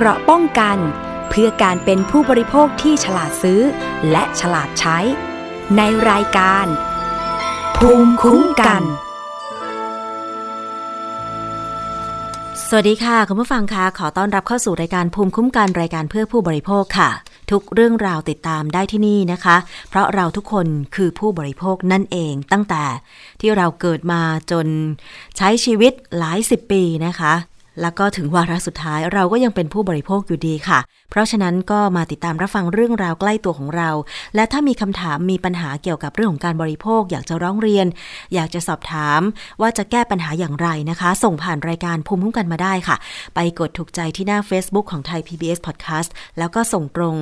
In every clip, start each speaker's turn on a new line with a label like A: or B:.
A: เกราะป้องกัน เพื่อการเป็นผู้บริโภคที่ฉลาดซื้อ และฉลาดใช้ ในรายการ ภูมิคุ้มกัน
B: สวัสดีค่ะ คุณผู้ฟังคะขอต้อนรับเข้าสู่รายการภูมิคุ้มกันรายการเพื่อผู้บริโภคค่ะทุกเรื่องราวติดตามได้ที่นี่นะคะ เพราะเราทุกคนคือผู้บริโภคนั่นเองตั้งแต่ที่เราเกิดมาจนใช้ชีวิตหลายสิบปีนะคะ แล้วก็ถึงวาระสุดท้ายเราก็ยังเป็นผู้บริโภคอยู่ดีค่ะ เพราะฉะนั้นก็มาติดตามรับฟังเรื่องราวใกล้ตัวของเรา และถ้ามีคำถามมีปัญหาเกี่ยวกับเรื่องของการบริโภค อยากจะร้องเรียน อยากจะสอบถามว่าจะแก้ปัญหาอย่างไรนะคะ ส่งผ่านรายการภูมิคุ้มกันมาได้ค่ะ ไปกดถูกใจที่หน้า Facebook ของไทย PBS Podcast แล้วก็ส่งตรง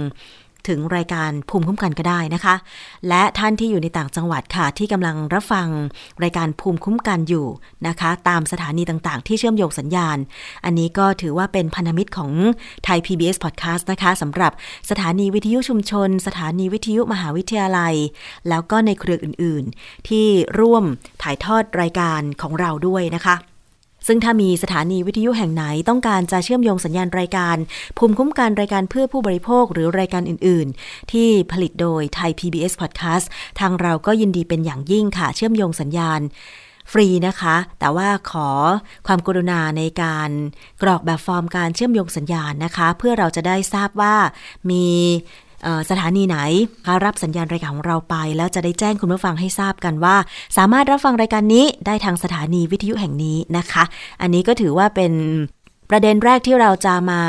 B: ถึงรายการภูมิคุ้มกันก็ได้นะคะ และท่านที่อยู่ในต่างจังหวัดค่ะ ที่กำลังรับฟังรายการภูมิคุ้มกันอยู่นะคะ ตามสถานีต่างๆ ที่เชื่อมโยงสัญญาณ อันนี้ก็ถือว่าเป็นพันธมิตรของไทย PBS Podcast นะคะสำหรับสถานีวิทยุชุมชน สถานีวิทยุมหาวิทยาลัย แล้วก็ในเครืออื่นๆ ที่ร่วมถ่ายทอดรายการของเราด้วยนะคะ ซึ่งถ้ามีสถานีวิทยุแห่งไหนต้องการจะเชื่อมโยงสัญญาณรายการ ภูมิคุ้มกันรายการเพื่อผู้บริโภคหรือรายการอื่น ๆ ที่ผลิตโดยไทย PBS Podcast ทางเราก็ยินดีเป็นอย่างยิ่งค่ะ เชื่อมโยงสัญญาณฟรีนะคะ แต่ว่าขอความกรุณาในการกรอกแบบฟอร์มการเชื่อมโยงสัญญาณนะคะ เพื่อเราจะได้ทราบว่ามี สถานีไหนรับสัญญาณรายการของเราไป แล้วจะได้แจ้งคุณผู้ฟังให้ทราบกันว่า สามารถรับฟังรายการนี้ได้ทางสถานีวิทยุแห่งนี้นะคะ อันนี้ก็ถือว่าเป็นประเด็นแรกที่เราจะมา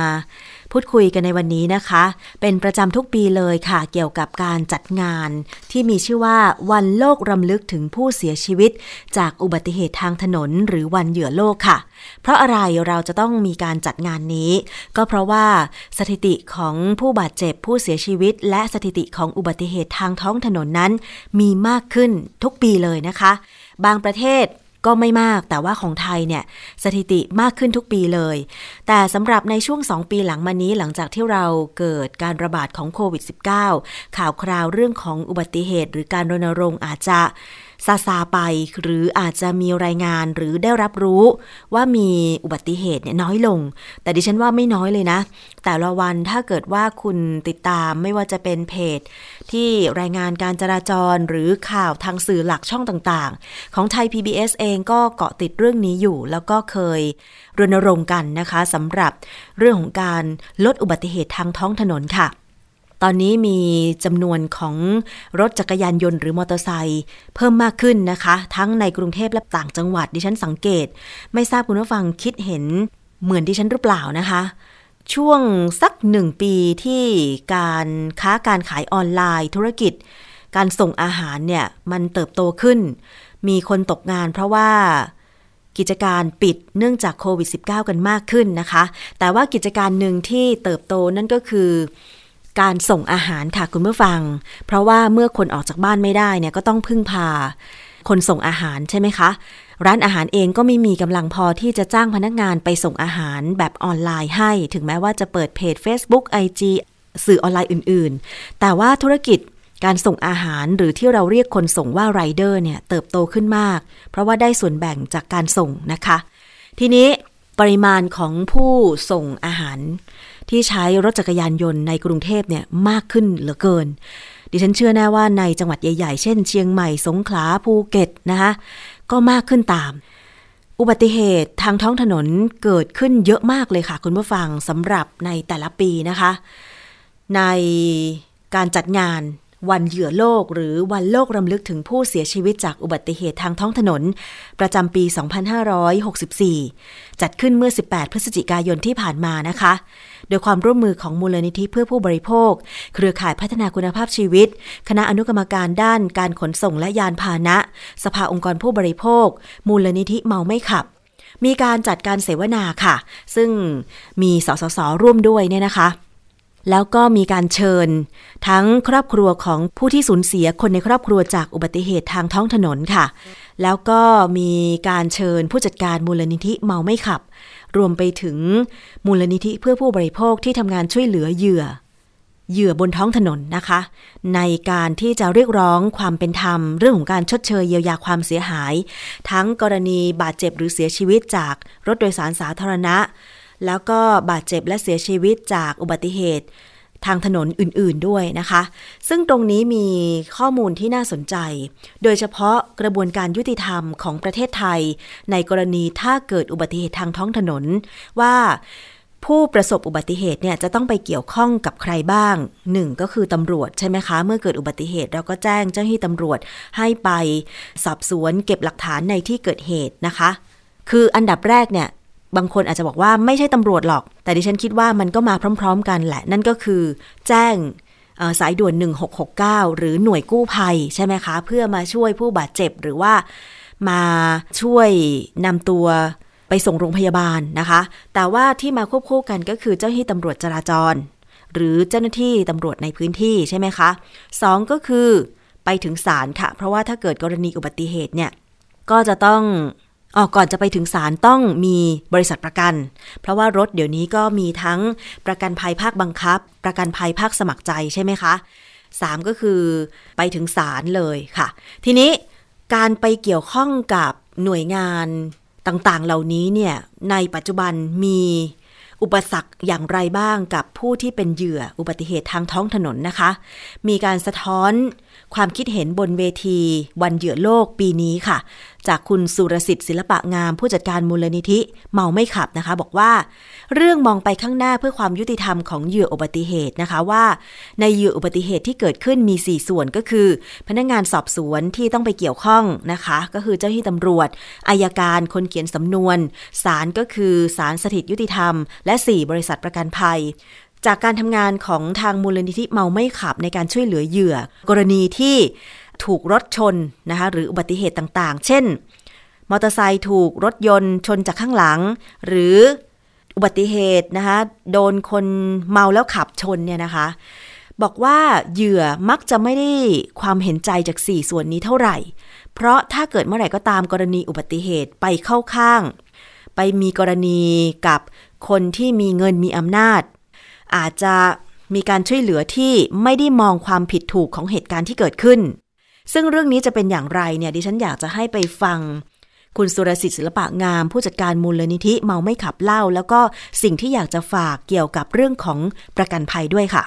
B: พูดคุยกันในวันนี้นะคะ เป็นประจำทุกปีเลยค่ะ เกี่ยวกับการจัดงาน ที่มีชื่อว่าวันโลกรำลึกถึงผู้เสียชีวิต จากอุบัติเหตุทางถนน หรือวันเหยื่อโลกค่ะ เพราะอะไรเราจะต้องมีการจัดงานนี้ ก็เพราะว่าสถิติของผู้บาดเจ็บผู้เสียชีวิต และสถิติของอุบัติเหตุทางท้องถนนนั้น มีมากขึ้นทุกปีเลยนะคะ บางประเทศ ก็ไม่มากแต่ว่าของไทยเนี่ยสถิติมากขึ้นทุกปีเลย แต่สำหรับในช่วง 2 ปีหลังมานี้หลังจากที่เราเกิดการระบาดของโควิด -19 ข่าวคราวเรื่องของอุบัติเหตุ หรือการรณรงค์อาจจะ ซาซาไปหรืออาจจะมีรายงานหรือได้รับรู้ว่ามีอุบัติเหตุเนี่ยน้อยลง แต่ดิฉันว่าไม่น้อยเลยนะ แต่ละวันถ้าเกิดว่าคุณติดตามไม่ว่าจะเป็นเพจ ที่รายงานการจราจรหรือข่าวทางสื่อหลักช่องต่างๆ ของไทย PBS เองก็เกาะติดเรื่องนี้อยู่แล้วก็เคยรณรงค์กันนะคะสำหรับเรื่องของการลดอุบัติเหตุทางท้องถนนค่ะ ตอนนี้มีจำนวนของรถจักรยานยนต์หรือมอเตอร์ไซค์เพิ่มมากขึ้นนะคะ ทั้งในกรุงเทพและต่างจังหวัดดิฉันสังเกต ไม่ทราบคุณผู้ฟังคิดเห็นเหมือนดิฉันหรือเปล่านะคะ ช่วงสักหนึ่งปีที่การค้าการขายออนไลน์ธุรกิจ การส่งอาหารเนี่ยมันเติบโตขึ้น มีคนตกงานเพราะว่ากิจการปิดเนื่องจากโควิด -19 กันมากขึ้นนะคะ แต่ว่ากิจการหนึ่งที่เติบโตนั่นก็คือ การส่งอาหารค่ะคุณผู้ฟัง เพราะว่าเมื่อคนออกจากบ้านไม่ได้เนี่ยก็ต้องพึ่งพา คนส่งอาหารใช่ไหมคะ ร้านอาหารเองก็ไม่มีกำลังพอที่จะจ้างพนักงานไปส่งอาหารแบบออนไลน์ให้ ถึงแม้ว่าจะเปิดเพจ Facebook IG สื่อออนไลน์อื่นๆ แต่ว่าธุรกิจการส่งอาหารหรือที่เราเรียกคนส่งว่าไรเดอร์เนี่ยเติบโตขึ้นมาก เพราะว่าได้ส่วนแบ่งจากการส่งนะคะ ทีนี้ปริมาณของผู้ส่งอาหาร ที่ใช้รถจักรยานยนต์ในกรุงเทพเนี่ยมากขึ้นเหลือเกิน ดิฉันเชื่อแน่ว่าในจังหวัดใหญ่ ๆ เช่น เชียงใหม่สงขลาภูเก็ตนะคะก็มากขึ้นตาม อุบัติเหตุทางท้องถนนเกิดขึ้นเยอะมากเลยค่ะคุณผู้ฟังสำหรับในแต่ละปีนะคะ ในการจัดงานวันเหยื่อโลกหรือวันโลกรำลึกถึงผู้เสียชีวิตจากอุบัติเหตุทางท้องถนน ประจำปี 2564 จัดขึ้นเมื่อ 18 พฤศจิกายนที่ผ่านมานะคะ โดยความร่วมมือของมูลนิธิเพื่อผู้บริโภค เครือข่ายพัฒนาคุณภาพชีวิต คณะอนุกรรมการด้านการขนส่งและยานพาหนะ สภาองค์กรผู้บริโภค มูลนิธิเมาไม่ขับ มีการจัดการเสวนาค่ะ ซึ่งมีสสสร่วมด้วยเนี่ยนะคะแล้วก็มีการเชิญ ทั้งครอบครัวของผู้ที่สูญเสียคนในครอบครัวจากอุบัติเหตุทางท้องถนนค่ะ แล้วก็มีการเชิญผู้จัดการมูลนิธิเมาไม่ขับ รวมไปถึงมูลนิธิเพื่อผู้บริโภคที่ทำงานช่วยเหลือเหยื่อ เหยื่อบนท้องถนนนะคะ ในการที่จะเรียกร้องความเป็นธรรม เรื่องของการชดเชยเยียวยาความเสียหาย ทั้งกรณีบาดเจ็บหรือเสียชีวิตจากรถโดยสารสาธารณะ แล้วก็บาดเจ็บและเสียชีวิตจากอุบัติเหตุ ทางถนนอื่นๆด้วยนะคะ ซึ่งตรงนี้มีข้อมูลที่น่าสนใจ โดยเฉพาะกระบวนการยุติธรรมของประเทศไทย ในกรณีถ้าเกิดอุบัติเหตุทางท้องถนน ว่าผู้ประสบอุบัติเหตุเนี่ยจะต้องไปเกี่ยวข้องกับใครบ้างหนึ่งก็คือตำรวจใช่ไหมคะ เมื่อเกิดอุบัติเหตุเราก็แจ้งเจ้าหน้าที่ตำรวจให้ไปสอบสวนเก็บหลักฐานในที่เกิดเหตุนะคะ คืออันดับแรกเนี่ย บางคนอาจจะบอกว่าไม่ใช่ตำรวจหรอก แต่ดิฉันคิดว่ามันก็มาพร้อม ๆ กันแหละ นั่นก็คือ แจ้งสายด่วน 1669 หรือหน่วยกู้ภัยใช่ไหมคะ เพื่อมาช่วยผู้บาดเจ็บหรือว่ามาช่วยนำตัวไปส่งโรงพยาบาลนะคะ แต่ว่าที่มาควบคู่กันก็คือเจ้าหน้าที่ตำรวจจราจร หรือเจ้าหน้าที่ตำรวจในพื้นที่ใช่ไหมคะสองก็คือไปถึงศาลค่ะ เพราะว่าถ้าเกิดกรณีอุบัติเหตุเนี่ย ก็จะต้อง ออกก่อนจะไปถึงศาลต้องมีบริษัทประกัน เพราะว่ารถเดี๋ยวนี้ก็มีทั้งประกันภัยภาคบังคับ ประกันภัยภาคสมัครใจใช่ไหมคะสามก็คือไปถึงศาลเลยค่ะ ทีนี้การไปเกี่ยวข้องกับหน่วยงานต่างๆ เหล่านี้เนี่ยในปัจจุบันมีอุปสรรคอย่างไรบ้างกับผู้ที่เป็นเหยื่ออุบัติเหตุทางท้องถนนนะคะ มีการสะท้อน ความคิดเห็นบนเวที วันเหยื่อโลกปีนี้ค่ะ จากคุณสุรสิทธิ์ศิลปะงาม ผู้จัดการมูลนิธิเมาไม่ขับนะคะ บอกว่า เรื่องมองไปข้างหน้าเพื่อความยุติธรรมของเหยื่ออุบัติเหตุนะคะว่า ในเหยื่ออุบัติเหตุที่เกิดขึ้นมี 4 ส่วนก็คือ พนักงานสอบสวนที่ต้องไปเกี่ยวข้องนะคะ ก็คือเจ้าหน้าที่ตำรวจอายการคนเขียนสำนวนศาลก็คือศาลสถิตยุติธรรม และ 4 บริษัทประกันภัย จากการทำงานของทางมูลนิธิเมาไม่ขับในการช่วยเหลือเหยื่อ กรณีที่ถูกรถชนนะคะหรืออุบัติเหตุต่างๆ เช่น มอเตอร์ไซค์ถูกรถยนต์ชนจากข้างหลัง หรืออุบัติเหตุนะคะโดนคนเมาแล้วขับชนเนี่ยนะคะ บอกว่าเหยื่อมักจะไม่ได้ความเห็นใจจากสี่ส่วนนี้เท่าไหร่ เพราะถ้าเกิดเมื่อไหร่ก็ตามกรณีอุบัติเหตุไปเข้าข้าง ไปมีกรณีกับคนที่มีเงินมีอำนาจ อาจจะมีการช่วยเหลือที่ไม่ได้มองความผิดถูกของเหตุการณ์ที่เกิดขึ้น ซึ่งเรื่องนี้จะเป็นอย่างไรเนี่ยดิฉันอยากจะให้ไปฟัง คุณสุรสิทธิ์ศิลปะงาม ผู้จัดการมูลนิธิเมาไม่ขับเล่าแล้วก็สิ่งที่อยากจะฝากเกี่ยวกับเรื่องของประกันภัยด้วยค่ะ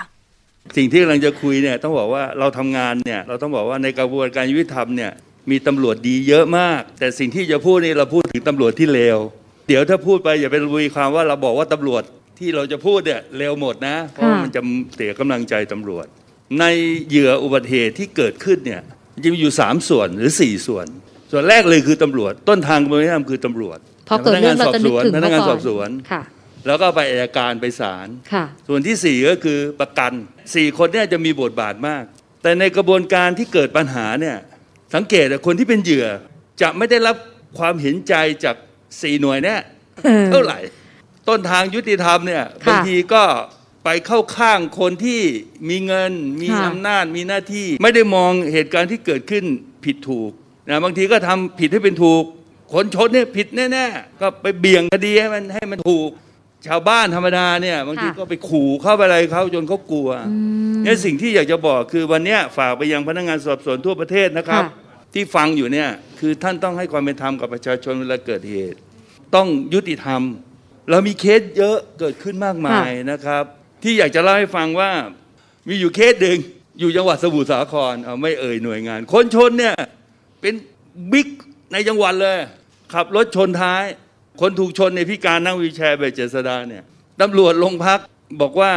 C: สิ่งที่กำลังจะคุยเนี่ยต้องบอกว่าเราทำงานเนี่ยเราต้องบอกว่าในกระบวนการยุติธรรมเนี่ยมีตำรวจดีเยอะมาก แต่สิ่งที่จะพูดนี่เราพูดถึงตำรวจที่เลวเดี๋ยวถ้าพูดไปอย่าไปรุยความว่าเราบอกว่าตำรวจ ที่เราจะพูดเนี่ยเร็วหมดนะ เพราะมันจะเสียกำลังใจตำรวจ ในเหยื่ออุบัติเหตุที่เกิดขึ้นเนี่ยจะมีอยู่ 3 ส่วนหรือ 4 ส่วน ส่วนแรกเลยคือตำรวจ ต้นทางกระบวนการทำคือตำรวจ
D: พอเกิดเรื่องเราจะนึกถึง
C: พนักงานสอบสวน
D: ค่ะ
C: แล้วก็ไปอายการไปศาลส่วนที่ 4 ก็คือประกัน 4 คนเนี่ยจะมีบทบาทมาก แต่ในกระบวนการที่เกิดปัญหาเนี่ยสังเกตคนที่เป็นเหยื่อ จะไม่ได้รับความเห็นใจจากสี่หน่วยเนี่ยเท่าไหร่ ต้นทางยุติธรรมเนี่ยบางทีก็ไปเข้าข้างคนที่มีเงิน มีอำนาจมีหน้าที่ ไม่ได้มองเหตุการณ์ที่เกิดขึ้นผิดถูกนะบางทีก็ทำผิดให้เป็นถูก คนชนเนี่ยผิดแน่ๆก็ไปเบี่ยงคดีให้มันให้มันถูก ชาวบ้านธรรมดาเนี่ยบางทีก็ไปขู่เข้าไปอะไรเขาจนเขากลัวเนี่ยสิ่งที่อยากจะบอกคือวันนี้ฝากไปยังพนักงานสอบสวนทั่วประเทศนะครับ ที่ฟังอยู่เนี่ยคือท่านต้องให้ความเป็นธรรมกับประชาชนเวลาเกิดเหตุ ต้องยุติธรรม เรามีเคสเยอะเกิดขึ้นมากมายนะครับ ที่อยากจะเล่าให้ฟังว่ามีอยู่เคสหนึ่งอยู่จังหวัดสมุทรสาครเอาไม่เอ่ยหน่วยงาน คนชนเนี่ยเป็น big ในจังหวัดเลย ขับรถชนท้าย คนถูกชนในพิการนั่ง wheelchair แบบเจษดาเนี่ยตำรวจโรงพักบอกว่า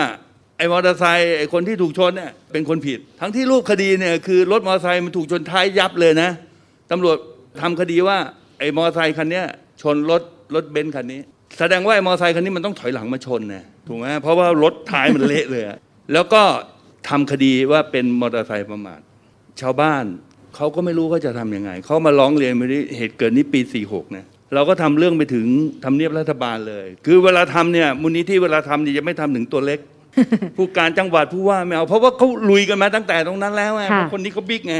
C: ไอ้มอเตอร์ไซค์ไอ้คนที่ถูกชนเนี่ยเป็นคนผิด ทั้งที่รูปคดีเนี่ยคือรถมอเตอร์ไซค์มันถูกชนท้ายยับเลยนะตำรวจทำคดีว่าไอ้มอเตอร์ไซค์คันนี้ชนรถรถเบนซ์คันนี้ แสดงว่าไอ้มอเตอร์ไซค์คันนี้มันต้องถอยหลังมาชนนะถูกไหมเพราะว่ารถท้ายมันเละเลยแล้วก็ทำคดีว่าเป็นมอเตอร์ไซค์ประมาทชาวบ้านเขาก็ไม่รู้ว่าจะทำยังไงเขามาร้องเรียนมาที่เหตุเกิดนี้ปี 46นะเราก็ทำเรื่องไปถึงทำเนียบรัฐบาลเลย คือเวลาทำเนี่ยมูลนิธิเวลาทำนี่จะไม่ทำถึงตัวเล็ก ผู้การจังหวัดผู้ว่าไม่เอาเพราะว่าเขาลุยกันมาตั้งแต่ตรงนั้นแล้วไงคนนี้เขาบิ๊กไง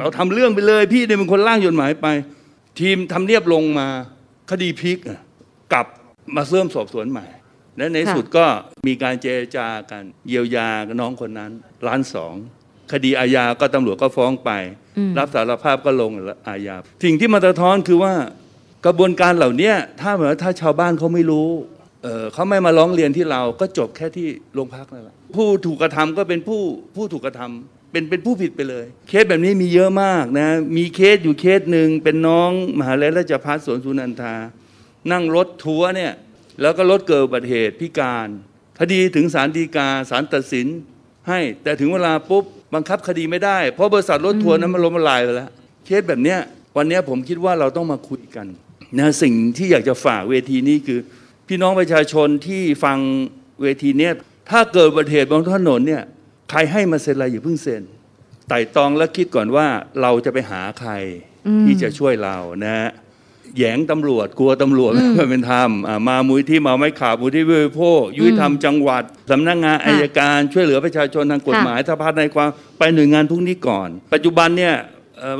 C: เราทำเรื่องไปเลย พี่เนี่ยเป็นคนร่างจดหมายไป ทีมทำเนียบลงมาคดีพลิกอะ กลับมาเริ่มสอบสวนใหม่ และในสุดก็มีการเจรจากันเยียวยาน้องคนนั้นล้านสองคดีอาญาก็ตำรวจก็ฟ้องไป รับสารภาพก็ลงอาญาสิ่งที่มันสะท้อนคือว่ากระบวนการเหล่านี้ถ้าเหมือนถ้าชาวบ้านเขาไม่รู้ เขาไม่มาร้องเรียนที่เราก็จบแค่ที่โรงพักนั่นแหละผู้ถูกกระทำก็เป็นผู้ผู้ถูกกระทำเป็นเป็นผู้ผิดไปเลย เคสแบบนี้มีเยอะมากนะ มีเคสอยู่เคสหนึ่งเป็นน้องมหาลัยราชภัฏสวนสุนันทา นั่งรถทัวร์เนี่ยแล้วก็รถเกิดอุบัติเหตุพิการคดีถึงศาลฎีกาศาลตัดสินให้ แต่ถึงเวลาปุ๊บบังคับคดีไม่ได้ เพราะบริษัทรถทัวร์นั้นมันล้มละลายไปแล้ว เคสแบบเนี้ยวันนี้ผมคิดว่าเราต้องมาคุยกันนะสิ่งที่อยากจะฝากเวทีนี้คือ พี่น้องประชาชนที่ฟังเวทีเนี้ยถ้าเกิดอุบัติเหตุบนถนนเนี่ยใครให้มาเซ็นอะไรอย่าเพิ่งเซ็นไต่ตองแล้วคิดก่อนว่าเราจะไปหาใครที่จะช่วยเรานะ แยงตำรวจ กลัวตำรวจไม่เป็นธรรมมามุยที่มาไม่ขาบมุยที่วิวโพยุติธรรมจังหวัดสำนักงานอายการช่วยเหลือประชาชนทางกฎหมายสภาในความไปหน่วยงานพวกนี้ก่อน ปัจจุบันเนี่ย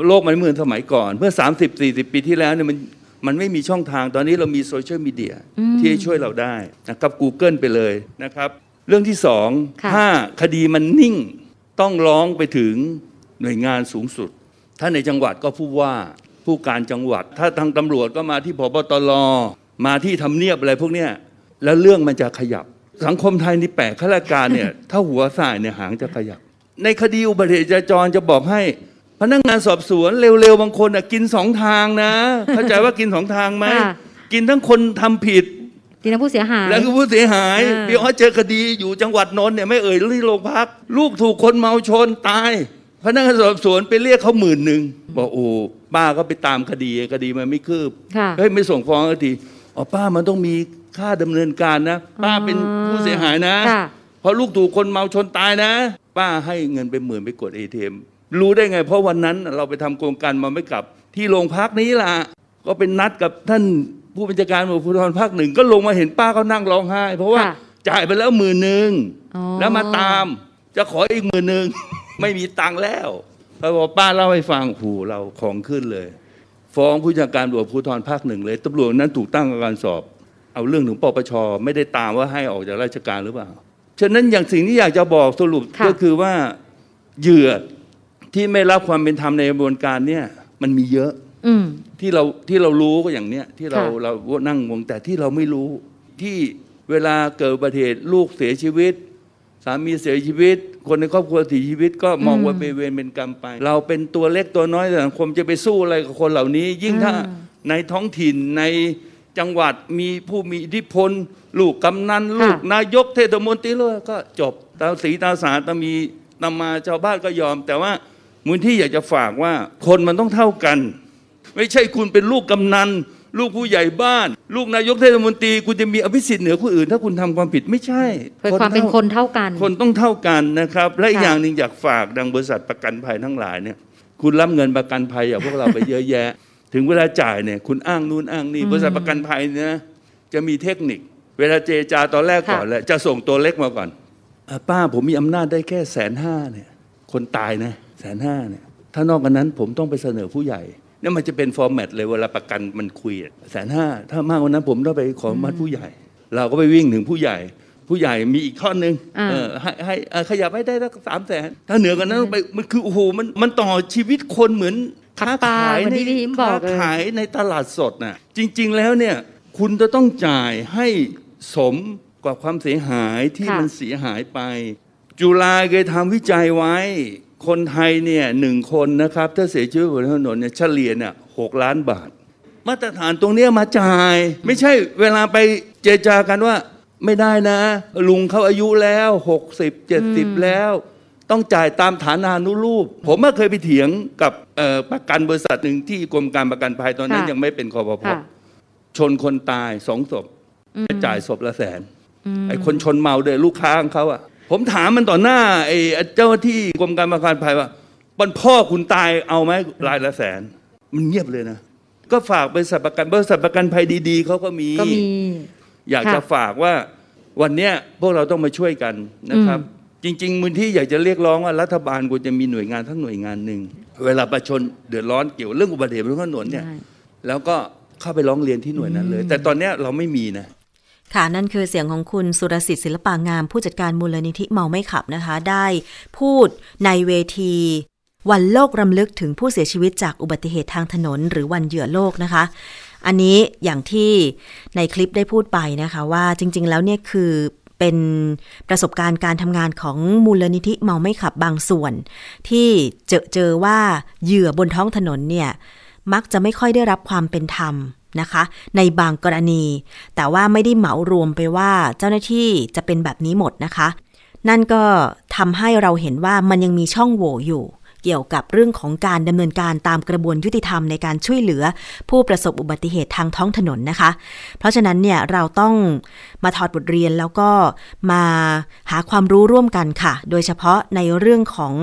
C: โลกมันเหมือนสมัยก่อน เมื่อ 30-40 ปีที่แล้วเนี่ยมันมันไม่มีช่องทางตอนนี้เรามีโซเชียลมีเดียที่ช่วยเราได้นะครับ Google ไปเลยนะครับ เรื่องที่สองถ้าคดีมันนิ่งต้องร้องไปถึงหน่วยงานสูงสุด ถ้าในจังหวัดก็ผู้ว่า ผู้การจังหวัด ถ้าทางตำรวจก็มาที่พบตรมาที่ทำเนียบอะไรพวกเนี้ยแล้วเรื่องมันจะขยับ สังคมไทยนี่แปลกข้าราชการเนี่ย ถ้าหัวสายเนี่ยหางจะขยับ ในคดีอุบัติเหตุจราจรจะบอกให้ พนักงานสอบสวนเร็วๆบางคนอะกินสองทางนะ เข้าใจว่ากินสองทางไหมกินทั้งคนทำผิด
D: กินทั้งผู้เสียหาย
C: แล้วก็ผู้เสียหายพี่อ้อเจอคดีอยู่จังหวัดนนท์เนี่ยไม่เอ่ยที่โรงพัก ลูกถูกคนเมาชนตาย พนักงานสอบสวนไปเรียกเขาหมื่นหนึ่งบอกโอ้ ป้าก็ไปตามคดีคดีมันไม่คืบเฮ้ยไม่ส่งฟ้องสักทีอ๋อป้ามันต้องมีค่าดำเนินการนะ ป้าเป็นผู้เสียหายนะเพราะลูกถูกคนเมาชนตายนะ ป้าให้เงินไปหมื่นไปกดเอทีเอ็มรู้ได้ไง เพราะวันนั้นเราไปทำโครงการมาไม่กลับ ที่โรงพักนี้ล่ะ ก็เป็นนัดกับท่านผู้บัญชาการตำรวจภูธรภาคหนึ่งก็ลงมาเห็นป้าเขานั่งร้องไห้ เพราะว่าจ่ายไปแล้วหมื่นหนึ่งแล้วมาตาม จะขออีกหมื่นหนึ่ง ไม่มีตังค์แล้ว พอป้าเล่าให้ฟังหูเราของขึ้นเลย ฟ้องผู้จัดการตำรวจภูธรภาคหนึ่งเลยตำรวจนั้นถูกตั้งการสอบ เอาเรื่องถึงปปชไม่ได้ตามว่าให้ออกจากราชการหรือเปล่าฉะนั้นอย่างสิ่งที่อยากจะบอกสรุปก็คือว่าเหยื่อที่ไม่รับความเป็นธรรมในกระบวนการเนี่ย มันมีเยอะที่เราที่เรารู้ก็อย่างเนี้ยที่เราเรานั่งวงแต่ที่เราไม่รู้ที่เวลาเกิดอุบัติเหตุลูกเสียชีวิต สามีเสียชีวิต คนในครอบครัวเสียชีวิตก็มองว่าเป็นเวรเป็นกรรมไป เราเป็นตัวเล็กตัวน้อยแต่สังคมจะไปสู้อะไรกับคนเหล่านี้ ยิ่งถ้าในท้องถิ่นในจังหวัดมีผู้มีอิทธิพล ลูกกำนันลูกนายกเทศมนตรีเลยก็จบตาสีตาสาตามีตามาชาวบ้านก็ยอม แต่ว่ามูลที่อยากจะฝากว่าคนมันต้องเท่ากัน ไม่ใช่คุณเป็นลูกกำนัน ลูกผู้ใหญ่บ้าน ลูกนายกเทศมนตรีคุณจะมีอภิสิทธิ์เหนือคนอื่น ถ้าคุณทำความผิดไม่ใช่
D: เป็นความเป็นคนเท่ากัน
C: คนต้องเท่ากันนะครับ และอีกอย่างหนึ่งอยากฝากดังบริษัทประกันภัยทั้งหลายเนี่ย คุณรับเงินประกันภัยอย่างพวกเราไปเยอะแยะ ถึงเวลาจ่ายเนี่ยคุณอ้างนู่นอ้างนี่บริษัทประกันภัยเนี่ยจะมีเทคนิค เวลาเจจาตอนแรกก่อนแหละจะส่งตัวเล็กมาก่อนป้าผมมีอำนาจได้แค่แสนห้าเนี่ย คนตายนะแสนห้าเนี่ยถ้านอกจากนั้นผมต้องไปเสนอผู้ใหญ่ นี่มันจะเป็นฟอร์แมตเลยเวลาประกันมันคุยแสนห้าถ้ามากกว่านั้นผมต้องไปขอมัดผู้ใหญ่ เราก็ไปวิ่งถึงผู้ใหญ่ ผู้ใหญ่มีอีกท่อนหนึ่งให้ให้ขยับให้ได้สักสามแสนถ้าเหนือกันนั้นไปมันคือโอ้โหมันมันต่อชีวิตคนเหมือนค้าขายในค้าขายในตลาดสดน่ะจริง ๆ แล้วเนี่ยคุณจะต้องจ่ายให้สมกว่าความเสียหายที่มันเสียหายไป จุฬาเคยทำวิจัยไว้ คนไทยเนี่ยหนึ่งคนนะครับ ถ้าเสียชีวิตบนถนนเนี่ยเฉลี่ยเนี่ยหกล้านบาท มาตรฐานตรงนี้มาจ่าย ไม่ใช่เวลาไปเจรจากันว่าไม่ได้นะ ลุงเขาอายุแล้วหกสิบเจ็ดสิบแล้ว ต้องจ่ายตามฐานานุรูป ผมเมื่อเคยไปเถียงกับประกันบริษัทหนึ่งที่กรมการประกันภัยตอนนั้นยังไม่เป็นคอปพชนคนตายสองศพจ่ายศพละแสนไอ้คนชนเมาเดยลูกค้าของเขาอะ ผมถามมันต่อหน้าไอ้เจ้าที่กรมการประกันภัยว่าบันพ่อคุณตายเอาไหมรายละแสน มันเงียบเลยนะ ก็ฝากบริษัทประกันบริษัทประกันภัยดี ๆเขาก็มี
D: ก็มี
C: อยากจะฝากว่าวันเนี้ยพวกเราต้องมาช่วยกันนะครับ จริง ๆมูลที่อยากจะเรียกร้องว่ารัฐบาลควรจะมีหน่วยงานทั้งหน่วยงานหนึ่งเวลาประชนเดือดร้อนเกี่ยวเรื่องอุบัติเหตุบนถนนเนี่ย แล้วก็เข้าไปร้องเรียนที่หน่วยนั้นเลย แต่ตอนนี้เราไม่มีนะ
B: ค่ะนั่นคือเสียงของคุณสุรสิทธิ์ศิลปางาม ผู้จัดการมูลนิธิเมาไม่ขับนะคะ ได้พูดในเวที วันโลกรำลึกถึงผู้เสียชีวิตจากอุบัติเหตุทางถนน หรือวันเหยื่อโลกนะคะ อันนี้อย่างที่ในคลิปได้พูดไปนะคะ ว่าจริง ๆ แล้วเนี่ยคือเป็นประสบการณ์การทำงานของมูลนิธิเมาไม่ขับบางส่วน ที่เจอเจอว่าเหยื่อบนท้องถนนเนี่ยมักจะไม่ค่อยได้รับความเป็นธรรม นะคะ ในบางกรณี แต่ว่าไม่ได้เหมารวมไปว่าเจ้าหน้าที่จะเป็นแบบนี้หมดนะคะ นั่นก็ทำให้เราเห็นว่ามันยังมีช่องโหว่อยู่เกี่ยวกับเรื่องของการดำเนินการตามกระบวนยุติธรรมในการช่วยเหลือ ผู้ประสบอุบัติเหตุทางท้องถนนนะคะ เพราะฉะนั้นเนี่ยเราต้องมาถอดบทเรียนแล้วก็มาหาความรู้ร่วมกันค่ะ โดยเฉพาะในเรื่องของ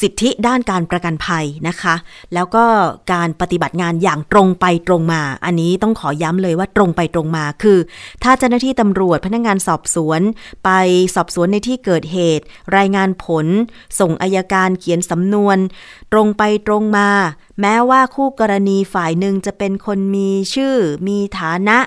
B: สิทธิด้านการประกันภัยนะคะ แล้วก็การปฏิบัติงานอย่างตรงไปตรงมา อันนี้ต้องขอย้ำเลยว่าตรงไปตรงมา คือ ถ้าเจ้าหน้าที่ตำรวจพนักงานสอบสวน ไปสอบสวนในที่เกิดเหตุ รายงานผล ส่งอายการเขียนสำนวน ตรงไปตรงมา แม้ว่าคู่กรณีฝ่ายหนึ่งจะเป็นคนมีชื่อ มีฐานะ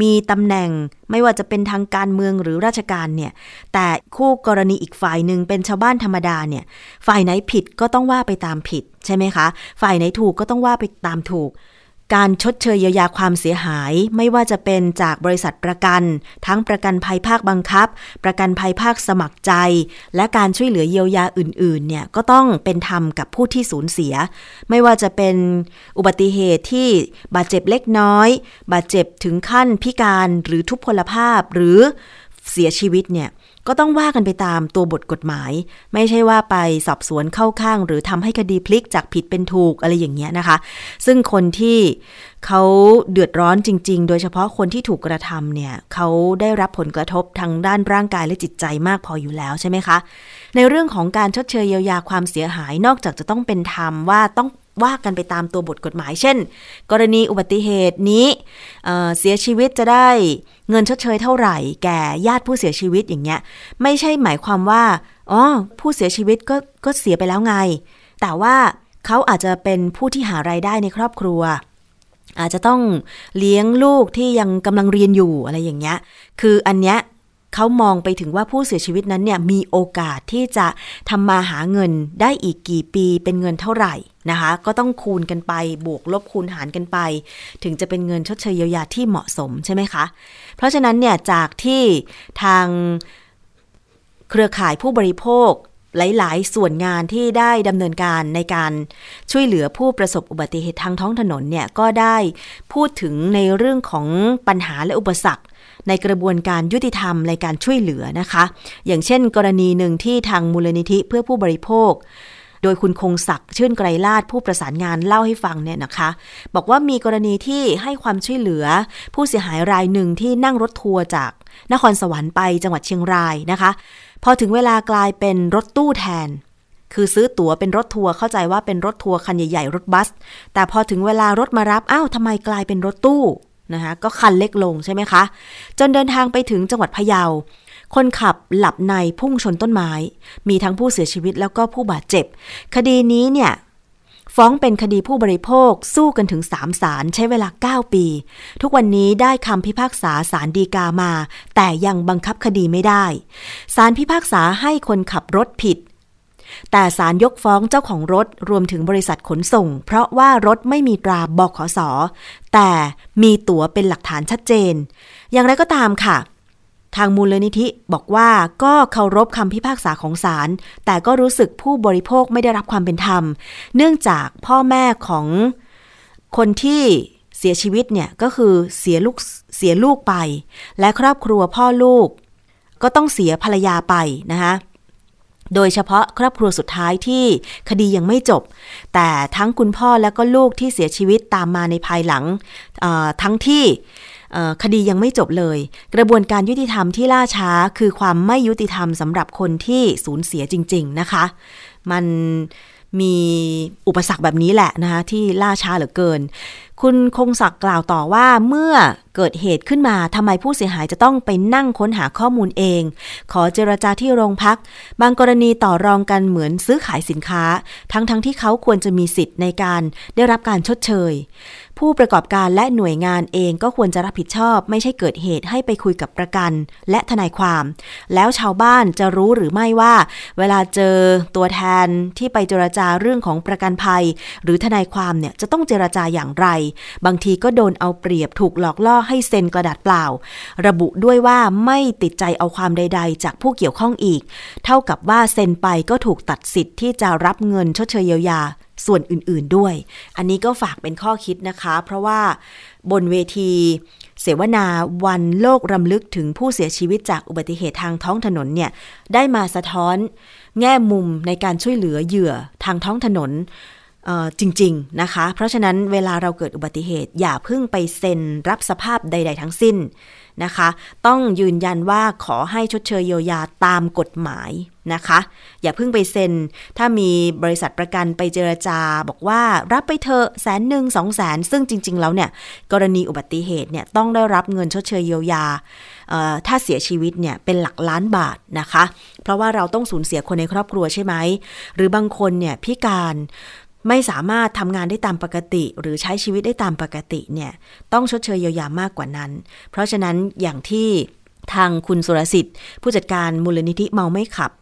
B: มีตำแหน่ง ไม่ว่าจะเป็นทางการเมืองหรือราชการเนี่ย แต่คู่กรณีอีกฝ่ายหนึ่งเป็นชาวบ้านธรรมดาเนี่ย ฝ่ายไหนผิดก็ต้องว่าไปตามผิดใช่ไหมคะ ฝ่ายไหนถูกก็ต้องว่าไปตามถูก การชดเชยเยียวยาความเสียหายไม่ว่าจะเป็นจากบริษัทประกัน ทั้งประกันภัยภาคบังคับ ประกันภัยภาคสมัครใจ และการช่วยเหลือเยียวยาอื่นๆเนี่ยก็ต้องเป็นธรรมกับผู้ที่สูญเสีย ไม่ว่าจะเป็นอุบัติเหตุที่บาดเจ็บเล็กน้อย บาดเจ็บถึงขั้นพิการหรือทุพพลภาพหรือเสียชีวิตเนี่ย ก็ต้องว่ากันไปตามตัวบทกฎหมาย ไม่ใช่ว่าไปสอบสวนเข้าข้าง หรือทำให้คดีพลิกจากผิดเป็นถูกอะไรอย่างเงี้ยนะคะ ซึ่งคนที่เขาเดือดร้อนจริง ๆ โดยเฉพาะคนที่ถูกกระทำเนี่ยเขาได้รับผลกระทบทางด้านร่างกายและจิตใจมากพออยู่แล้วใช่ไหมคะ ในเรื่องของการชดเชยเยียวยาความเสียหายนอกจากจะต้องเป็นธรรมว่าต้อง ว่ากันไปตามตัวบทกฎหมาย เช่น กรณีอุบัติเหตุนี้เเสียชีวิตจะได้เงินชดเชยเท่าไหร่ แก่ญาติผู้เสียชีวิตอย่างเงี้ย ไม่ใช่หมายความว่าอ๋อผู้เสียชีวิตก็ก็เสียไปแล้วไง แต่ว่าเขาอาจจะเป็นผู้ที่หารายได้ในครอบครัว อาจจะต้องเลี้ยงลูกที่ยังกำลังเรียนอยู่อะไรอย่างเงี้ย คืออันเนี้ยเขามองไปถึงว่าผู้เสียชีวิตนั้นเนี่ยมีโอกาสที่จะทำมาหาเงินได้อีกกี่ปีเป็นเงินเท่าไหร่ นะคะ ก็ต้องคูณกันไป บวกลบคูณหารกันไป ถึงจะเป็นเงินชดเชยเยียวยาที่เหมาะสมใช่ไหมคะ เพราะฉะนั้นเนี่ยจากที่ทางเครือข่ายผู้บริโภคหลาย ๆ ส่วนงานที่ได้ดำเนินการในการช่วยเหลือผู้ประสบอุบัติเหตุทางท้องถนนเนี่ยก็ได้พูดถึงในเรื่องของปัญหาและอุปสรรค ในกระบวนการยุติธรรมในการช่วยเหลือนะคะ อย่างเช่น กรณีหนึ่งที่ทางมูลนิธิเพื่อผู้บริโภค โดยคุณคงศักดิ์ชื่นไกรลาดผู้ประสานงานเล่าให้ฟังเนี่ยนะคะ บอกว่ามีกรณีที่ให้ความช่วยเหลือ ผู้เสียหายรายหนึ่งที่นั่งรถทัวร์จากนครสวรรค์ไปจังหวัดเชียงรายนะคะ พอถึงเวลากลายเป็นรถตู้แทน คือซื้อตั๋วเป็นรถทัวร์เข้าใจว่าเป็นรถทัวร์คันใหญ่ๆ รถบัส แต่พอถึงเวลารถมารับอ้าวทำไมกลายเป็นรถตู้นะคะก็คันเล็กลงใช่ไหมคะ จนเดินทางไปถึงจังหวัดพะเยา คนขับหลับในพุ่งชนต้นไม้ มีทั้งผู้เสียชีวิตแล้วก็ผู้บาดเจ็บ คดีนี้เนี่ยฟ้องเป็นคดีผู้บริโภคสู้กันถึง 3 ศาลใช้เวลา 9 ปี ทุกวันนี้ได้คำพิพากษาศาลดีกามา แต่ยังบังคับคดีไม่ได้ศาลพิพากษาให้คนขับรถผิด แต่ศาลยกฟ้องเจ้าของรถรวมถึงบริษัทขนส่ง เพราะว่ารถไม่มีตราบขสแต่มีตั๋วเป็นหลักฐานชัดเจน อย่างไรก็ตามค่ะ ทางมูลนิธิบอกว่าก็เคารพคำพิพากษาของศาลแต่ก็รู้สึกผู้บริโภคไม่ได้รับความเป็นธรรม เนื่องจากพ่อแม่ของคนที่เสียชีวิตเนี่ยก็คือเสียลูกเสียลูกไป และครอบครัวพ่อลูก ก็ต้องเสียภรรยาไปนะคะโดยเฉพาะครอบครัวสุดท้ายที่คดียังไม่จบ แต่ทั้งคุณพ่อและก็ลูกที่เสียชีวิตตามมาในภายหลังทั้งที่ คดียังไม่จบเลย กระบวนการยุติธรรมที่ล่าช้าคือความไม่ยุติธรรมสำหรับคนที่สูญเสียจริง ๆนะคะ มันมีอุปสรรคแบบนี้แหละนะคะที่ล่าช้าเหลือเกิน คุณคงศักดิ์กล่าวต่อว่าเมื่อเกิดเหตุขึ้นมาทำไมผู้เสียหายจะต้องไปนั่งค้นหาข้อมูลเอง ขอเจรจาที่โรงพัก บางกรณีต่อรองกันเหมือนซื้อขายสินค้า ทั้งๆทที่เขาควรจะมีสิทธิ์ในการได้รับการชดเชย ผู้ประกอบการและหน่วยงานเองก็ควรจะรับผิดชอบ ไม่ใช่เกิดเหตุให้ไปคุยกับประกัน และทนายความ แล้วชาวบ้านจะรู้หรือไม่ว่า เวลาเจอตัวแทนที่ไปเจรจาเรื่องของประกันภัย หรือทนายความเนี่ยจะต้องเจรจาอย่างไร บางทีก็โดนเอาเปรียบถูกหลอกล่อให้เซ็นกระดาษเปล่า ระบุด้วยว่าไม่ติดใจเอาความใด ๆ จากผู้เกี่ยวข้องอีก เท่ากับว่าเซ็นไปก็ถูกตัดสิทธิ์ที่จะรับเงินชดเชยเยียวยา ส่วนอื่นๆด้วย อันนี้ก็ฝากเป็นข้อคิดนะคะ เพราะว่าบนเวที เสวนาวันโลกรำลึกถึงผู้เสียชีวิตจากอุบัติเหตุทางท้องถนนเนี่ย ได้มาสะท้อนแง่มุมในการช่วยเหลือเหยื่อทางท้องถนนจริง ๆ นะคะ เพราะฉะนั้นเวลาเราเกิดอุบัติเหตุอย่าเพิ่งไปเซ็นรับสภาพใด ๆ ทั้งสิ้น นะคะ ต้องยืนยันว่าขอให้ชดเชยเยียวยาตามกฎหมายนะคะ อย่าเพิ่งไปเซ็น ถ้ามีบริษัทประกันไปเจรจา บอกว่ารับไปเถอะแสนหนึ่งสองแสนซึ่งจริง ๆ แล้วเนี่ยกรณีอุบัติเหตุเนี่ยต้องได้รับเงินชดเชยเยียวยา ถ้าเสียชีวิตเนี่ยเป็นหลักล้านบาทนะคะ เพราะว่าเราต้องสูญเสียคนในครอบครัวใช่ไหม หรือบางคนเนี่ยพิการ ไม่สามารถทำงานได้ตามปกติ หรือใช้ชีวิตได้ตามปกติเนี่ยต้องชดเชยเยียวยามากกว่านั้น เพราะฉะนั้นอย่างที่ทางคุณสุรสิทธิ์ ผู้จัดการมูลนิธิเมาไม่ขับ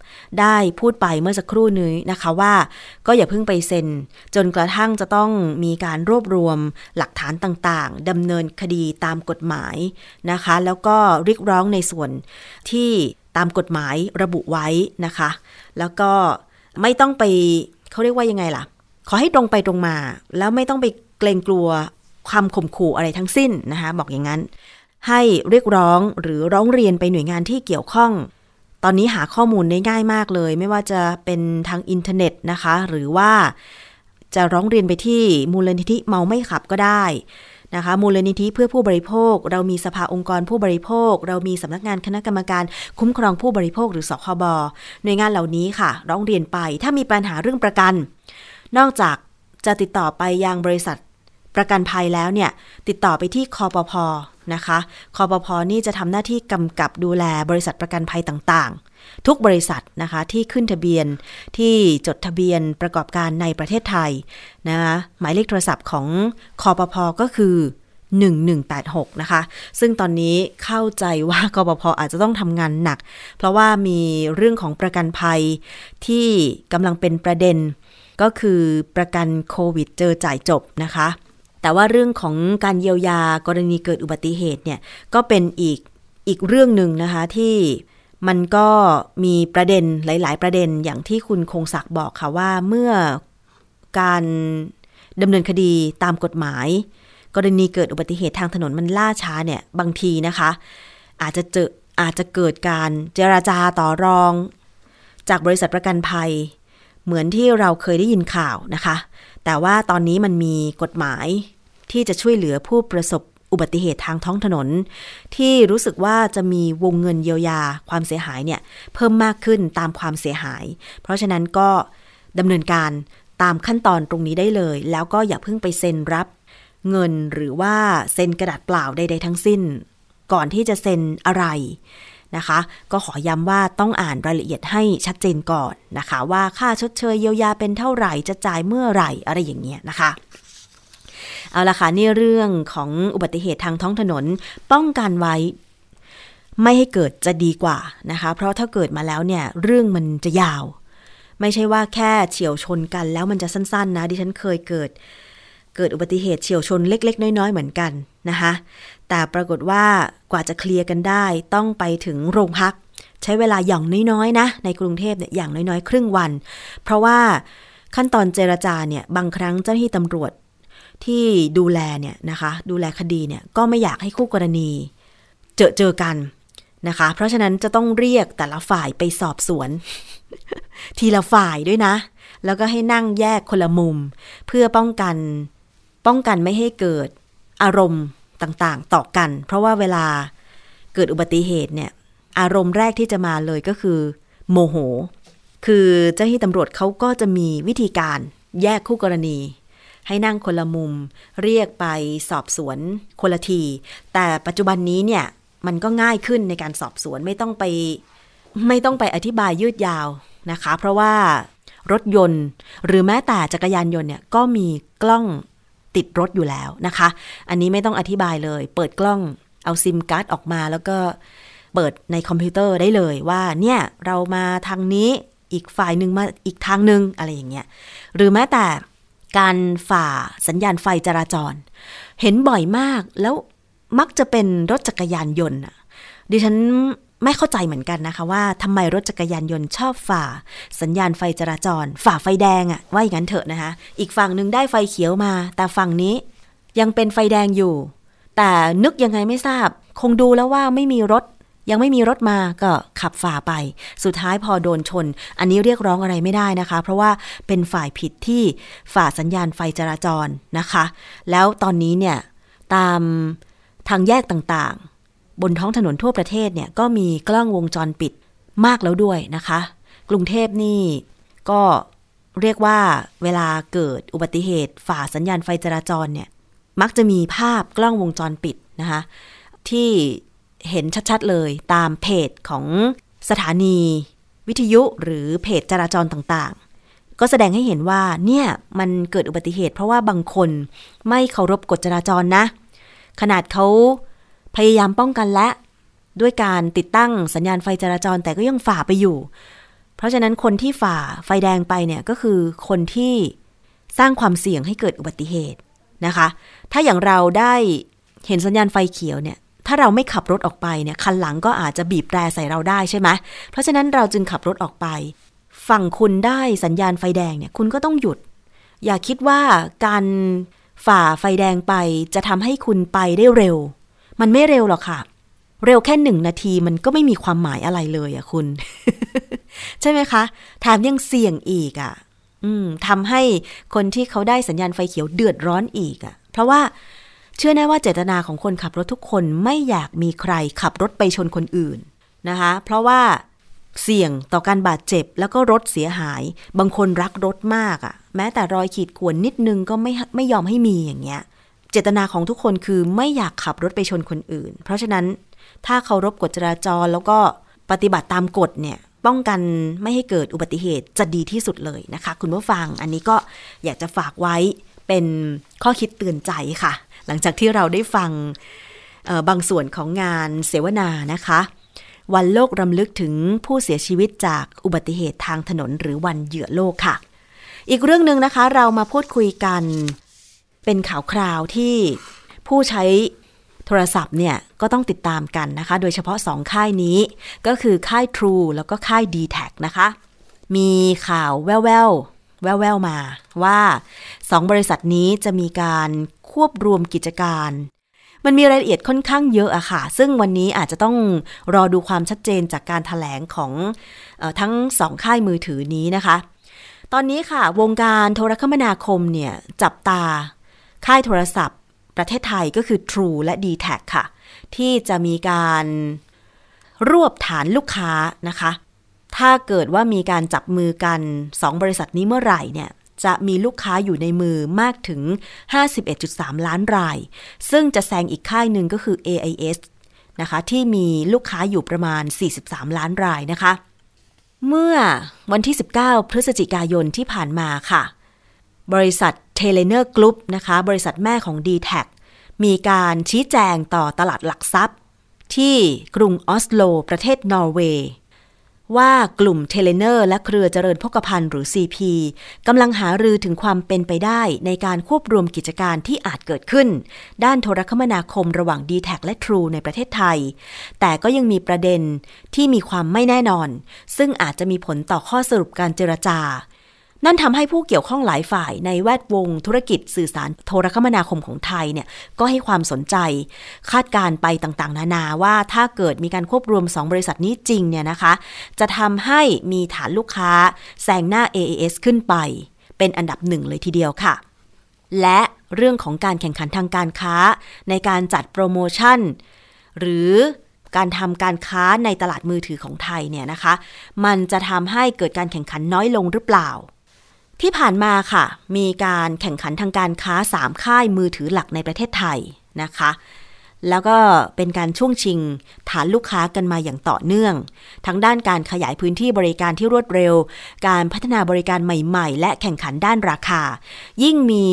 B: ได้พูดไปเมื่อสักครู่นี้นะคะว่า ก็อย่าเพิ่งไปเซ็น จนกระทั่งจะต้องมีการรวบรวมหลักฐานต่างๆดำเนินคดีตามกฎหมายนะคะ แล้วก็เรียกร้องในส่วนที่ตามกฎหมายระบุไว้นะคะ แล้วก็ไม่ต้องไปเขาเรียกว่ายังไงล่ะ ขอให้ตรงไปตรงมา แล้วไม่ต้องไปเกรงกลัวความข่มขู่อะไรทั้งสิ้นนะคะบอกอย่างนั้น ให้เรียกร้องหรือร้องเรียนไปหน่วยงานที่เกี่ยวข้อง ตอนนี้หาข้อมูลได้ง่ายมากเลย ไม่ว่าจะเป็นทางอินเทอร์เน็ตนะคะ หรือว่าจะร้องเรียนไปที่มูลนิธิเมาไม่ขับก็ได้นะคะมูลนิธิเพื่อผู้บริโภค เรามีสภาองค์กรผู้บริโภค เรามีสำนักงานคณะกรรมการคุ้มครองผู้บริโภคหรือสคบหน่วยงานเหล่านี้ค่ะ ร้องเรียนไปถ้ามีปัญหาเรื่องประกัน นอกจากจะติดต่อไปยังบริษัทประกันภัยแล้วเนี่ย ติดต่อไปที่คอปพนะคะคอปพนี่จะทำหน้าที่กำกับดูแลบริษัทประกันภัยต่างๆ ทุกบริษัทนะคะที่ขึ้นทะเบียนที่จดทะเบียนประกอบการในประเทศไทยนะคะหมายเลขโทรศัพท์ของคอปพก็คือ 1186 นะคะ ซึ่งตอนนี้เข้าใจว่ากบพอาจจะต้องทำงานหนัก เพราะว่ามีเรื่องของประกันภัยที่กำลังเป็นประเด็น ก็คือประกันโควิดเจอจ่ายจบนะคะ แต่ว่าเรื่องของการเยียวยากรณีเกิดอุบัติเหตุเนี่ยก็เป็นอีกอีกเรื่องหนึ่งนะคะที่มันก็มีประเด็นหลาย ๆ ประเด็นอย่างที่คุณคงศักดิ์บอกค่ะว่าเมื่อการดำเนินคดีตามกฎหมาย กรณีเกิดอุบัติเหตุทางถนนมันล่าช้าเนี่ยบางทีนะคะ อาจจะเจออาจจะเกิดการเจราจาต่อรอง จากบริษัทประกันภัย เหมือนที่เราเคยได้ยินข่าวนะคะ แต่ว่าตอนนี้มันมีกฎหมายที่จะช่วยเหลือผู้ประสบอุบัติเหตุทางท้องถนน ที่รู้สึกว่าจะมีวงเงินเยียวยาความเสียหายเนี่ยเพิ่มมากขึ้นตามความเสียหาย เพราะฉะนั้นก็ดำเนินการตามขั้นตอนตรงนี้ได้เลย แล้วก็อย่าเพิ่งไปเซ็นรับเงินหรือว่าเซ็นกระดาษเปล่าใดๆทั้งสิ้น ก่อนที่จะเซ็นอะไร นะคะ ก็ขอย้ำว่าต้องอ่านรายละเอียดให้ชัดเจนก่อนนะคะ ว่าค่าชดเชยเยียวยาเป็นเท่าไหร่จะจ่ายเมื่อไหร่อะไรอย่างเงี้ยนะคะเอาละค่ะนี่เรื่องของอุบัติเหตุทางท้องถนนป้องกันไว้ ไม่ให้เกิดจะดีกว่านะคะ เพราะถ้าเกิดมาแล้วเนี่ยเรื่องมันจะยาว ไม่ใช่ว่าแค่เฉียวชนกันแล้วมันจะสั้น ๆ นะ ดิฉันเคยเกิด เกิดอุบัติเหตุเฉียวชนเล็ก ๆ น้อย ๆ เหมือนกันนะคะ แต่ปรากฏว่ากว่าจะเคลียร์กันได้ต้องไปถึงโรงพัก ใช้เวลาอย่างน้อยๆนะ ในกรุงเทพเนี่ยอย่างน้อยๆ ครึ่งวัน เพราะว่าขั้นตอนเจรจาเนี่ยบางครั้งเจ้าหน้าที่ตำรวจที่ดูแลเนี่ยนะคะดูแลคดีเนี่ยก็ไม่อยากให้คู่กรณี เจอเจอกันนะคะ เพราะฉะนั้นจะต้องเรียกแต่ละฝ่ายไปสอบสวน ทีละฝ่ายด้วยนะ แล้วก็ให้นั่งแยกคนละมุม เพื่อป้องกันป้องกันไม่ให้เกิดอารมณ์ ต่างๆ ต่อกัน เพราะว่าเวลาเกิดอุบัติเหตุเนี่ย อารมณ์แรกที่จะมาเลยก็คือ โมโห คือเจ้าหน้าที่ตำรวจเขาก็จะมีวิธีการแยกคู่กรณี ให้นั่งคนละมุม เรียกไปสอบสวนคนละที แต่ปัจจุบันนี้เนี่ยมันก็ง่ายขึ้นในการสอบสวนไม่ต้องไปไม่ต้องไปอธิบายยืดยาวนะคะ เพราะว่ารถยนต์ หรือแม้แต่จักรยานยนต์เนี่ยก็มีกล้อง ติดรถอยู่แล้วนะคะ อันนี้ไม่ต้องอธิบายเลย เปิดกล้องเอาซิมการ์ดออกมาแล้วก็เปิดในคอมพิวเตอร์ได้เลยว่าเนี่ยเรามาทางนี้อีกฝ่ายหนึ่งมาอีกทางหนึ่งอะไรอย่างเงี้ยหรือแม้แต่การฝ่าสัญญาณไฟจราจร เห็นบ่อยมากแล้วมักจะเป็นรถจักรยานยนต์ดิฉัน ไม่เข้าใจเหมือนกันนะคะว่าทำไมรถจักรยานยนต์ชอบฝ่า สัญญาณไฟจราจร ฝ่าไฟแดงอะว่าอย่างนั้นเถอะนะคะ อีกฝั่งหนึ่งได้ไฟเขียวมา แต่ฝั่งนี้ยังเป็นไฟแดงอยู่ แต่นึกยังไงไม่ทราบ คงดูแล้วว่าไม่มีรถยังไม่มีรถมาก็ขับฝ่าไป สุดท้ายพอโดนชน อันนี้เรียกร้องอะไรไม่ได้นะคะ เพราะว่าเป็นฝ่ายผิดที่ฝ่าสัญญาณไฟจราจรนะคะ แล้วตอนนี้เนี่ยตามทางแยกต่างๆ บนท้องถนนทั่วประเทศเนี่ยก็มีกล้องวงจรปิดมากแล้วด้วยนะคะ กรุงเทพนี่ก็เรียกว่าเวลาเกิดอุบัติเหตุ ฝ่าสัญญาณไฟจราจรเนี่ยมักจะมีภาพกล้องวงจรปิดนะคะที่เห็นชัดๆเลยตามเพจของสถานีวิทยุหรือเพจจราจรต่างๆ ก็แสดงให้เห็นว่าเนี่ยมันเกิดอุบัติเหตุ เพราะว่าบางคนไม่เคารพกฎจราจรนะ ขนาดเขา พยายามป้องกันและ ด้วยการติดตั้งสัญญาณไฟจราจรแต่ก็ยังฝ่าไปอยู่ เพราะฉะนั้นคนที่ฝ่าไฟแดงไปเนี่ยก็คือคนที่สร้างความเสี่ยงให้เกิดอุบัติเหตุนะคะ ถ้าอย่างเราได้เห็นสัญญาณไฟเขียวเนี่ย ถ้าเราไม่ขับรถออกไปเนี่ยคันหลังก็อาจจะบีบแตรใส่เราได้ใช่ไหมเพราะฉะนั้นเราจึงขับรถออกไป ฝั่งคุณได้สัญญาณไฟแดงเนี่ยคุณก็ต้องหยุด อย่าคิดว่าการฝ่าไฟแดงไปจะทำให้คุณไปได้เร็ว มันไม่เร็วหรอกค่ะ เร็วแค่หนึ่งนาทีมันก็ไม่มีความหมายอะไรเลยอะคุณ ใช่ไหมคะแถมยังเสี่ยงอีกอะอทำให้คนที่เขาได้สัญญาณไฟเขียวเดือดร้อนอีกอะเพราะว่าเชื่อแน่ว่าเจตนาของคนขับรถทุกคนไม่อยากมีใครขับรถไปชนคนอื่นนะคะ เพราะว่าเสี่ยงต่อการบาดเจ็บแล้วก็รถเสียหาย บางคนรักรถมากอะ่ะ แม้แต่รอยขีดข่วนนิดนึงก็ไม่ไม่ยอมให้มีอย่างเงี้ย เจตนาของทุกคนคือไม่อยากขับรถไปชนคนอื่น เพราะฉะนั้นถ้าเคารพกฎจราจรแล้วก็ปฏิบัติตามกฎเนี่ยป้องกันไม่ให้เกิดอุบัติเหตุจะดีที่สุดเลยนะคะ คุณผู้ฟังอันนี้ก็อยากจะฝากไว้เป็นข้อคิดเตือนใจค่ะ หลังจากที่เราได้ฟังบางส่วนของงานเสวนานะคะ วันโลกรำลึกถึงผู้เสียชีวิตจากอุบัติเหตุทางถนนหรือวันเหยื่อโลกค่ะ อีกเรื่องหนึ่งนะคะเรามาพูดคุยกัน เป็นข่าวคราวที่ผู้ใช้โทรศัพท์เนี่ยก็ต้องติดตามกันนะคะ โดยเฉพาะสองค่ายนี้ ก็คือค่าย True แล้วก็ค่าย d t แทนะคะ มีข่าวแววแววแววๆมาว่าสองบริษัทนี้จะมีการควบรวมกิจการ มันมีรายละเอียดค่อนข้างเยอะอะค่ะ ซึ่งวันนี้อาจจะต้องรอดูความชัดเจนจากการถแถลงของอทั้งสองค่ายมือถือนี้นะคะ ตอนนี้ค่ะวงการโทรคมนาคมเนี่ยจับตา ค่ายโทรศัพท์ ประเทศไทยก็คือ True และ d t แทค่ะ ที่จะมีการรวบฐานลูกค้านะคะ ถ้าเกิดว่ามีการจับมือกัน 2 บริษัทนี้เมื่อไหร่เนี่ยจะมีลูกค้าอยู่ในมือมากถึง 51.3 ล้านราย ซึ่งจะแซงอีกค่ายหนึ่งก็คือ AIS นะคะ ที่มีลูกค้าอยู่ประมาณ 43 ล้านรายนะคะ เมื่อวันที่ 19 พฤศจิกายนที่ผ่านมาค่ะ บริษัท เทเลเนอร์กรุ๊ปนะคะ บริษัทแม่ของ d t แทมีการชี้แจงต่อตลาดหลักทรัพย์ ที่กรุงออสโล ประเทศนอร์เวย์ว่ากลุ่มเทเลเนอร์และเครือเจริญโภคภัณฑ์หรือ CP กำลังหารือถึงความเป็นไปได้ในการควบรวมกิจการที่อาจเกิดขึ้น ด้านโทรคมนาคมระหว่าง d t แทและ True ในประเทศไทย แต่ก็ยังมีประเด็นที่มีความไม่แน่นอน ซึ่งอาจจะมีผลต่อข้อสรุปการเจรจา นั่นทำให้ผู้เกี่ยวข้องหลายฝ่ายในแวดวง ธุรกิจสื่อสารโทรคมนาคมของไทยเนี่ยก็ให้ความสนใจ คาดการไปต่างๆ นานาว่าถ้าเกิดมีการควบรวม 2 บริษัทนี้จริงเนี่ยนะคะ จะทำให้มีฐานลูกค้าแซงหน้า AAS ขึ้นไป เป็นอันดับหนึ่งเลยทีเดียวค่ะ และเรื่องของการแข่งขันทางการค้า ในการจัดโปรโมชั่น หรือการทำการค้าในตลาดมือถือของไทยเนี่ยนะคะ มันจะทำให้เกิดการแข่งขันน้อยลงหรือเปล่า ที่ผ่านมาค่ะ มีการแข่งขันทางการค้า 3 ค่ายมือถือหลักในประเทศไทยนะคะ แล้วก็เป็นการช่วงชิงฐานลูกค้ากันมาอย่างต่อเนื่อง ทั้งด้านการขยายพื้นที่บริการที่รวดเร็ว การพัฒนาบริการใหม่ๆ และแข่งขันด้านราคา ยิ่งมี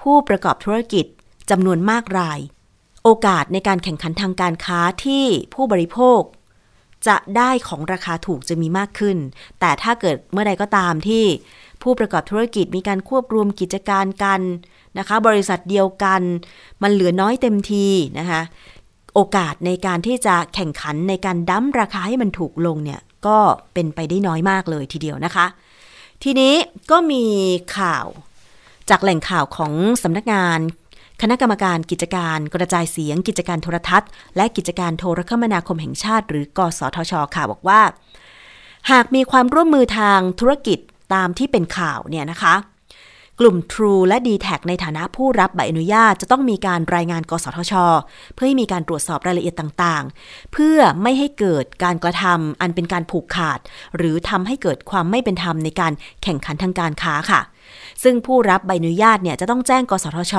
B: ผู้ประกอบธุรกิจจำนวนมากราย โอกาสในการแข่งขันทางการค้าที่ผู้บริโภค จะได้ของราคาถูกจะมีมากขึ้น แต่ถ้าเกิดเมื่อใดก็ตามที่ ผู้ประกอบธุรกิจมีการควบรวมกิจการกันนะคะ บริษัทเดียวกัน มันเหลือน้อยเต็มทีนะคะ โอกาสในการที่จะแข่งขันในการดั้มราคาให้มันถูกลงเนี่ย ก็เป็นไปได้น้อยมากเลยทีเดียวนะคะ ทีนี้ก็มีข่าวจากแหล่งข่าวของสำนักงานคณะกรรมการกิจการกระจายเสียง กิจการโทรทัศน์ และกิจการโทรคมนาคมแห่งชาติ หรือ กสทช ค่ะบอกว่า หากมีความร่วมมือทางธุรกิจ ตามที่เป็นข่าวเนี่ยนะคะ กลุ่ม True และ d t แทในฐานะผู้รับใบอนุญาตจะต้องมีการรายงาน กสทช เพื่อให้มีการตรวจสอบรายละเอียดต่างๆ เพื่อไม่ให้เกิดการกระทำอันเป็นการผูกขาด หรือทำให้เกิดความไม่เป็นธรรมในการแข่งขันทางการค้าค่ะซึ่งผู้รับใบอนุญาตเนี่ยจะต้องแจ้ง กสทช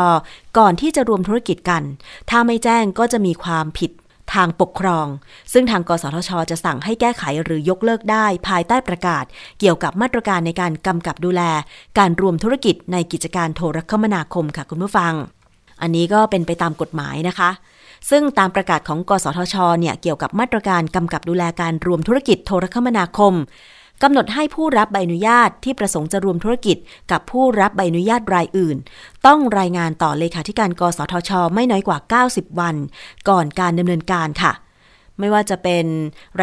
B: ก่อนที่จะรวมธุรกิจกัน ถ้าไม่แจ้งก็จะมีความผิด ทางปกครอง ซึ่งทางกสทช จะสั่งให้แก้ไขหรือยกเลิกได้ภายใต้ประกาศ เกี่ยวกับมาตรการในการกำกับดูแล การรวมธุรกิจในกิจการโทรคมนาคมค่ะคุณผู้ฟัง อันนี้ก็เป็นไปตามกฎหมายนะคะซึ่งตามประกาศของ กสทช เนี่ย เกี่ยวกับมาตรการกำกับดูแลการรวมธุรกิจโทรคมนาคม กำหนดให้ผู้รับใบอนุญาตที่ประสงค์จะรวมธุรกิจ กับผู้รับใบอนุญาตรายอื่น ต้องรายงานต่อเลขาธิการกสทช ไม่น้อยกว่า 90 วัน ก่อนการดำเนินการค่ะไม่ว่าจะเป็น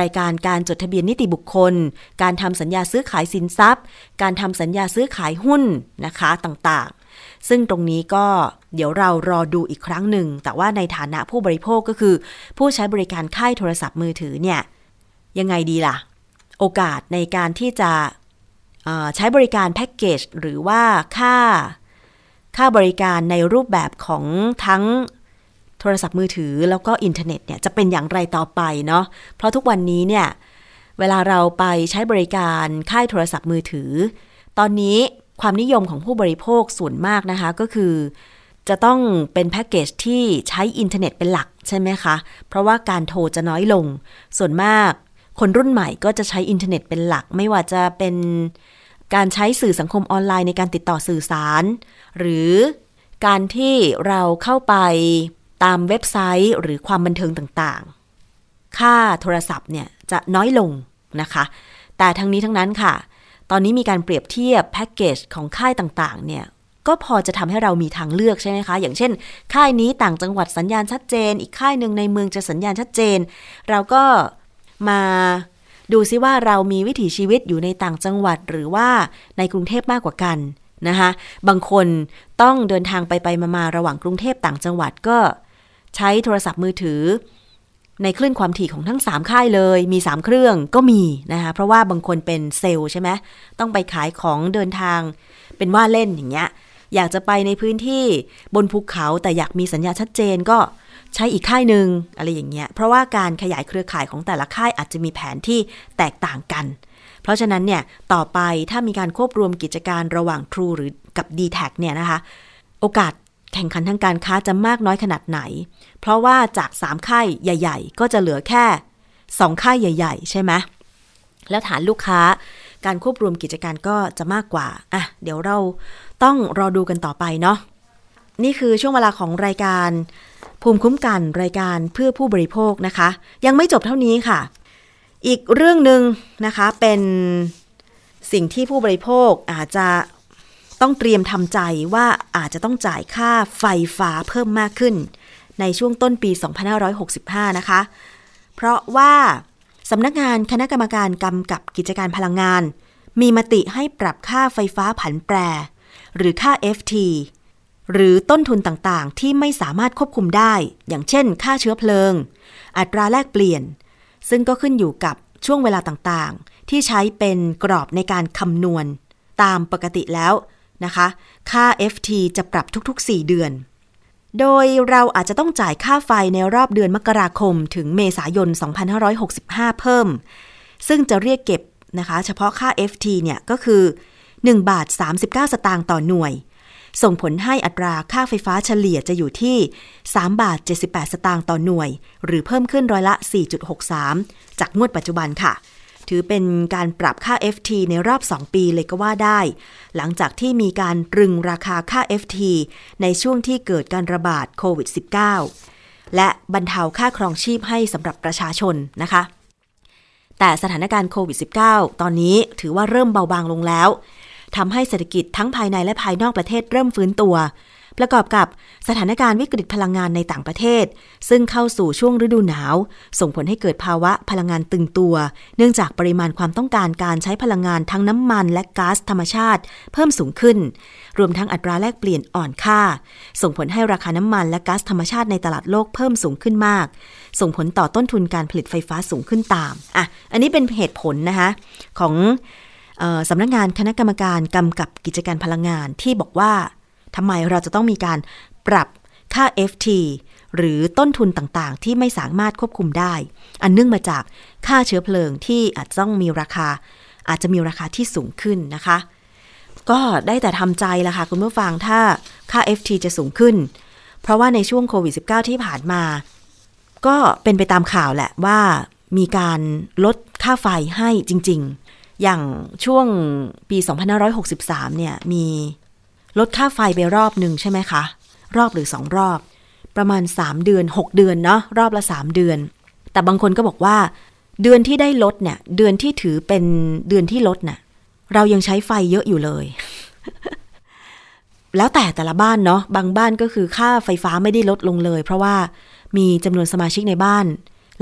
B: รายการการจดทะเบียนนิติบุคคล การทำสัญญาซื้อขายสินทรัพย์ การทำสัญญาซื้อขายหุ้นนะคะต่างๆ ซึ่งตรงนี้ก็เดี๋ยวเรารอดูอีกครั้งหนึ่ง แต่ว่าในฐานะผู้บริโภคก็คือ ผู้ใช้บริการค่ายโทรศัพท์มือถือเนี่ย ยังไงดีล่ะ โอกาสในการที่จะใช้บริการแพ็กเกจหรือว่าค่าค่าบริการในรูปแบบของทั้งโทรศัพท์มือถือแล้วก็อินเทอร์เน็ตเนี่ยจะเป็นอย่างไรต่อไปเนาะเพราะทุกวันนี้เนี่ยเวลาเราไปใช้บริการค่ายโทรศัพท์มือถือ ตอนนี้ความนิยมของผู้บริโภคส่วนมากนะคะก็คือ จะต้องเป็นแพ็กเกจที่ใช้อินเทอร์เน็ตเป็นหลักใช่ไหมคะ เพราะว่าการโทรจะน้อยลง ส่วนมาก คนรุ่นใหม่ก็จะใช้อินเทอร์เน็ตเป็นหลัก ไม่ว่าจะเป็นการใช้สื่อสังคมออนไลน์ในการติดต่อสื่อสาร หรือการที่เราเข้าไปตามเว็บไซต์หรือความบันเทิงต่างๆ ค่าโทรศัพท์เนี่ยจะน้อยลงนะคะ แต่ทั้งนี้ทั้งนั้นค่ะ ตอนนี้มีการเปรียบเทียบแพ็กเกจของค่ายต่างๆ เนี่ย ก็พอจะทำให้เรามีทางเลือกใช่ไหมคะ อย่างเช่น ค่ายนี้ต่างจังหวัดสัญญาณชัดเจน อีกค่ายหนึ่งในเมืองจะสัญญาณชัดเจน เราก็ มาดูซิว่าเรามีวิถีชีวิตอยู่ในต่างจังหวัดหรือว่าในกรุงเทพมากกว่ากันนะคะบางคนต้องเดินทางไปไปมาๆระหว่างกรุงเทพต่างจังหวัดก็ ใช้โทรศัพท์มือถือ ในคลื่นความถี่ของทั้ง 3 ค่ายเลย มี 3 เครื่องก็มีนะคะเพราะว่าบางคนเป็นเซลล์ใช่ไหมต้องไปขายของเดินทางเป็นว่าเล่นอย่างเงี้ยอยากจะไปในพื้นที่บนภูเขาแต่อยากมีสัญญาชัดเจนก็ ใช้อีกค่ายหนึ่งอะไรอย่างเงี้ย เพราะว่าการขยายเครือข่ายของแต่ละค่ายอาจจะมีแผนที่แตกต่างกัน เพราะฉะนั้นเนี่ย ต่อไปถ้ามีการควบรวมกิจการระหว่าง True หรือกับ d t แทเนี่ยนะคะ โอกาสแข่งขันทางการค้าจะมากน้อยขนาดไหน เพราะว่าจาก 3 ค่ายใหญ่ ๆ ก็จะเหลือแค่ 2 ค่ายใหญ่ ๆ ใช่ไหมแล้วฐานลูกค้าการควบรวมกิจการก็จะมากกว่า อะ เดี๋ยวเราต้องรอดูกันต่อไปเนาะ นี่คือช่วงเวลาของรายการ ภูมิคุ้มกันรายการเพื่อผู้บริโภคนะคะ ยังไม่จบเท่านี้ค่ะ อีกเรื่องหนึ่งนะคะเป็นสิ่งที่ผู้บริโภคอาจจะต้องเตรียมทำใจว่าอาจจะต้องจ่ายค่าไฟฟ้าเพิ่มมากขึ้น ในช่วงต้นปี 2565 นะคะ เพราะว่าสำนักงานคณะกรรมการกำกับกิจการพลังงาน มีมติให้ปรับค่าไฟฟ้าผันแปร หรือค่า FT หรือต้นทุนต่างๆ ที่ไม่สามารถควบคุมได้ อย่างเช่น ค่าเชื้อเพลิง อัตราแลกเปลี่ยน ซึ่งก็ขึ้นอยู่กับช่วงเวลาต่างๆ ที่ใช้เป็นกรอบในการคำนวณ ตามปกติแล้วนะคะ ค่า FT จะปรับทุกๆ 4 เดือน โดยเราอาจจะต้องจ่ายค่าไฟในรอบเดือนมกราคม ถึงเมษายน 2565 เพิ่ม ซึ่งจะเรียกเก็บนะคะ เฉพาะค่า FT เนี่ยก็คือ 1 บาท 39 สตางค์ต่อหน่วย ส่งผลให้อัตราค่าไฟฟ้าเฉลี่ยจะอยู่ที่ 3 บาท 78 สตางค์ต่อหน่วย หรือเพิ่มขึ้นร้อยละ 4.63 จากงวดปัจจุบันค่ะ ถือเป็นการปรับค่า FT ในรอบ 2 ปีเลยก็ว่าได้ หลังจากที่มีการตรึงราคาค่า FT ในช่วงที่เกิดการระบาดโควิด -19 และบรรเทาค่าครองชีพให้สำหรับประชาชนนะคะแต่สถานการณ์โควิด -19 ตอนนี้ถือว่าเริ่มเบาบางลงแล้ว ทำให้เศรษฐกิจทั้งภายในและภายนอกประเทศเริ่มฟื้นตัว ประกอบกับสถานการณ์วิกฤตพลังงานในต่างประเทศ ซึ่งเข้าสู่ช่วงฤดูหนาว ส่งผลให้เกิดภาวะพลังงานตึงตัว เนื่องจากปริมาณความต้องการการใช้พลังงานทั้งน้ำมันและก๊าซธรรมชาติ เพิ่มสูงขึ้น รวมทั้งอัตราแลกเปลี่ยนอ่อนค่า ส่งผลให้ราคาน้ำมันและก๊าซธรรมชาติในตลาดโลกเพิ่มสูงขึ้นมาก ส่งผลต่อต้นทุนการผลิตไฟฟ้าสูงขึ้นตามอะอันนี้เป็นเหตุผลนะคะของ สำนักงานคณะกรรมการกำกับกิจการพลังงานที่บอกว่าทำไมเราจะต้องมีการปรับค่า FT หรือต้นทุนต่างๆ ที่ไม่สามารถควบคุมได้ อันเนื่องมาจากค่าเชื้อเพลิงที่อาจจะต้องมีราคา อาจจะมีราคาที่สูงขึ้นนะคะ ก็ได้แต่ทำใจละค่ะคุณผู้ฟังถ้าค่า FT จะสูงขึ้น เพราะว่าในช่วงโควิด -19 ที่ผ่านมา ก็เป็นไปตามข่าวแหละว่ามีการลดค่าไฟให้จริง ๆ อย่างช่วงปี 2563 เนี่ย มีลดค่าไฟไปรอบหนึ่งใช่ไหมคะ รอบหรือสองรอบ ประมาณ 3 เดือน 6 เดือนเนาะรอบละ 3 เดือน แต่บางคนก็บอกว่า เดือนที่ได้ลดเนี่ย เดือนที่ถือเป็นเดือนที่ลดเนะ่ยเรายังใช้ไฟเยอะอยู่เลย แล้วแต่แต่ละบ้านเนาะบางบ้านก็คือค่าไฟฟ้าไม่ได้ลดลงเลย เพราะว่ามีจำนวนสมาชิกในบ้าน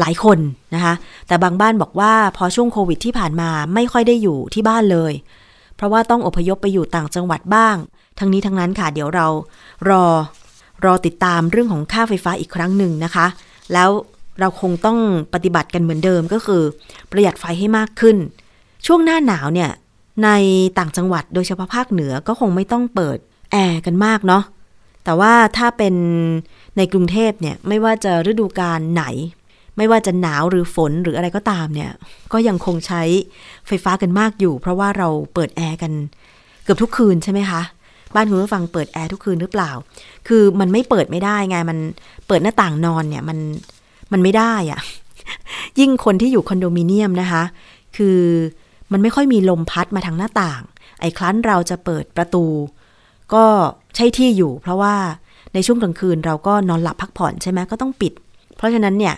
B: หลายคนนะคะ แต่บางบ้านบอกว่าพอช่วงโควิดที่ผ่านมาไม่ค่อยได้อยู่ที่บ้านเลย เพราะว่าต้องอพยพไปอยู่ต่างจังหวัดบ้าง ทั้งนี้ทั้งนั้นค่ะเดี๋ยวเรารอรอติดตามเรื่องของค่าไฟฟ้าอีกครั้งหนึ่งนะคะ แล้วเราคงต้องปฏิบัติกันเหมือนเดิมก็คือ ประหยัดไฟให้มากขึ้น ช่วงหน้าหนาวเนี่ยในต่างจังหวัดโดยเฉพาะภาคเหนือก็คงไม่ต้องเปิดแอร์กันมากเนาะแต่ว่าถ้าเป็นในกรุงเทพเนี่ยไม่ว่าจะฤดูกาลไหน ไม่ว่าจะหนาวหรือฝนหรืออะไรก็ตามเนี่ยก็ยังคงใช้ไฟฟ้ากันมากอยู่ เพราะว่าเราเปิดแอร์กันเกือบทุกคืนใช่ไหมคะบ้านคุณผู้ฟังเปิดแอร์ทุกคืนหรือเปล่า คือมันไม่เปิดไม่ได้ไงมันเปิดหน้าต่างนอนเนี่ยมันมันไม่ได้อะยิ่งคนที่อยู่คอนโดมิเนียมนะคะ คือมันไม่ค่อยมีลมพัดมาทางหน้าต่าง ไอ้ครั้นเราจะเปิดประตู ก็ใช่ที่อยู่ เพราะว่าในช่วงกลางคืนเราก็นอนหลับพักผ่อนใช่ไหมก็ต้องปิด เพราะฉะนั้นเนี่ย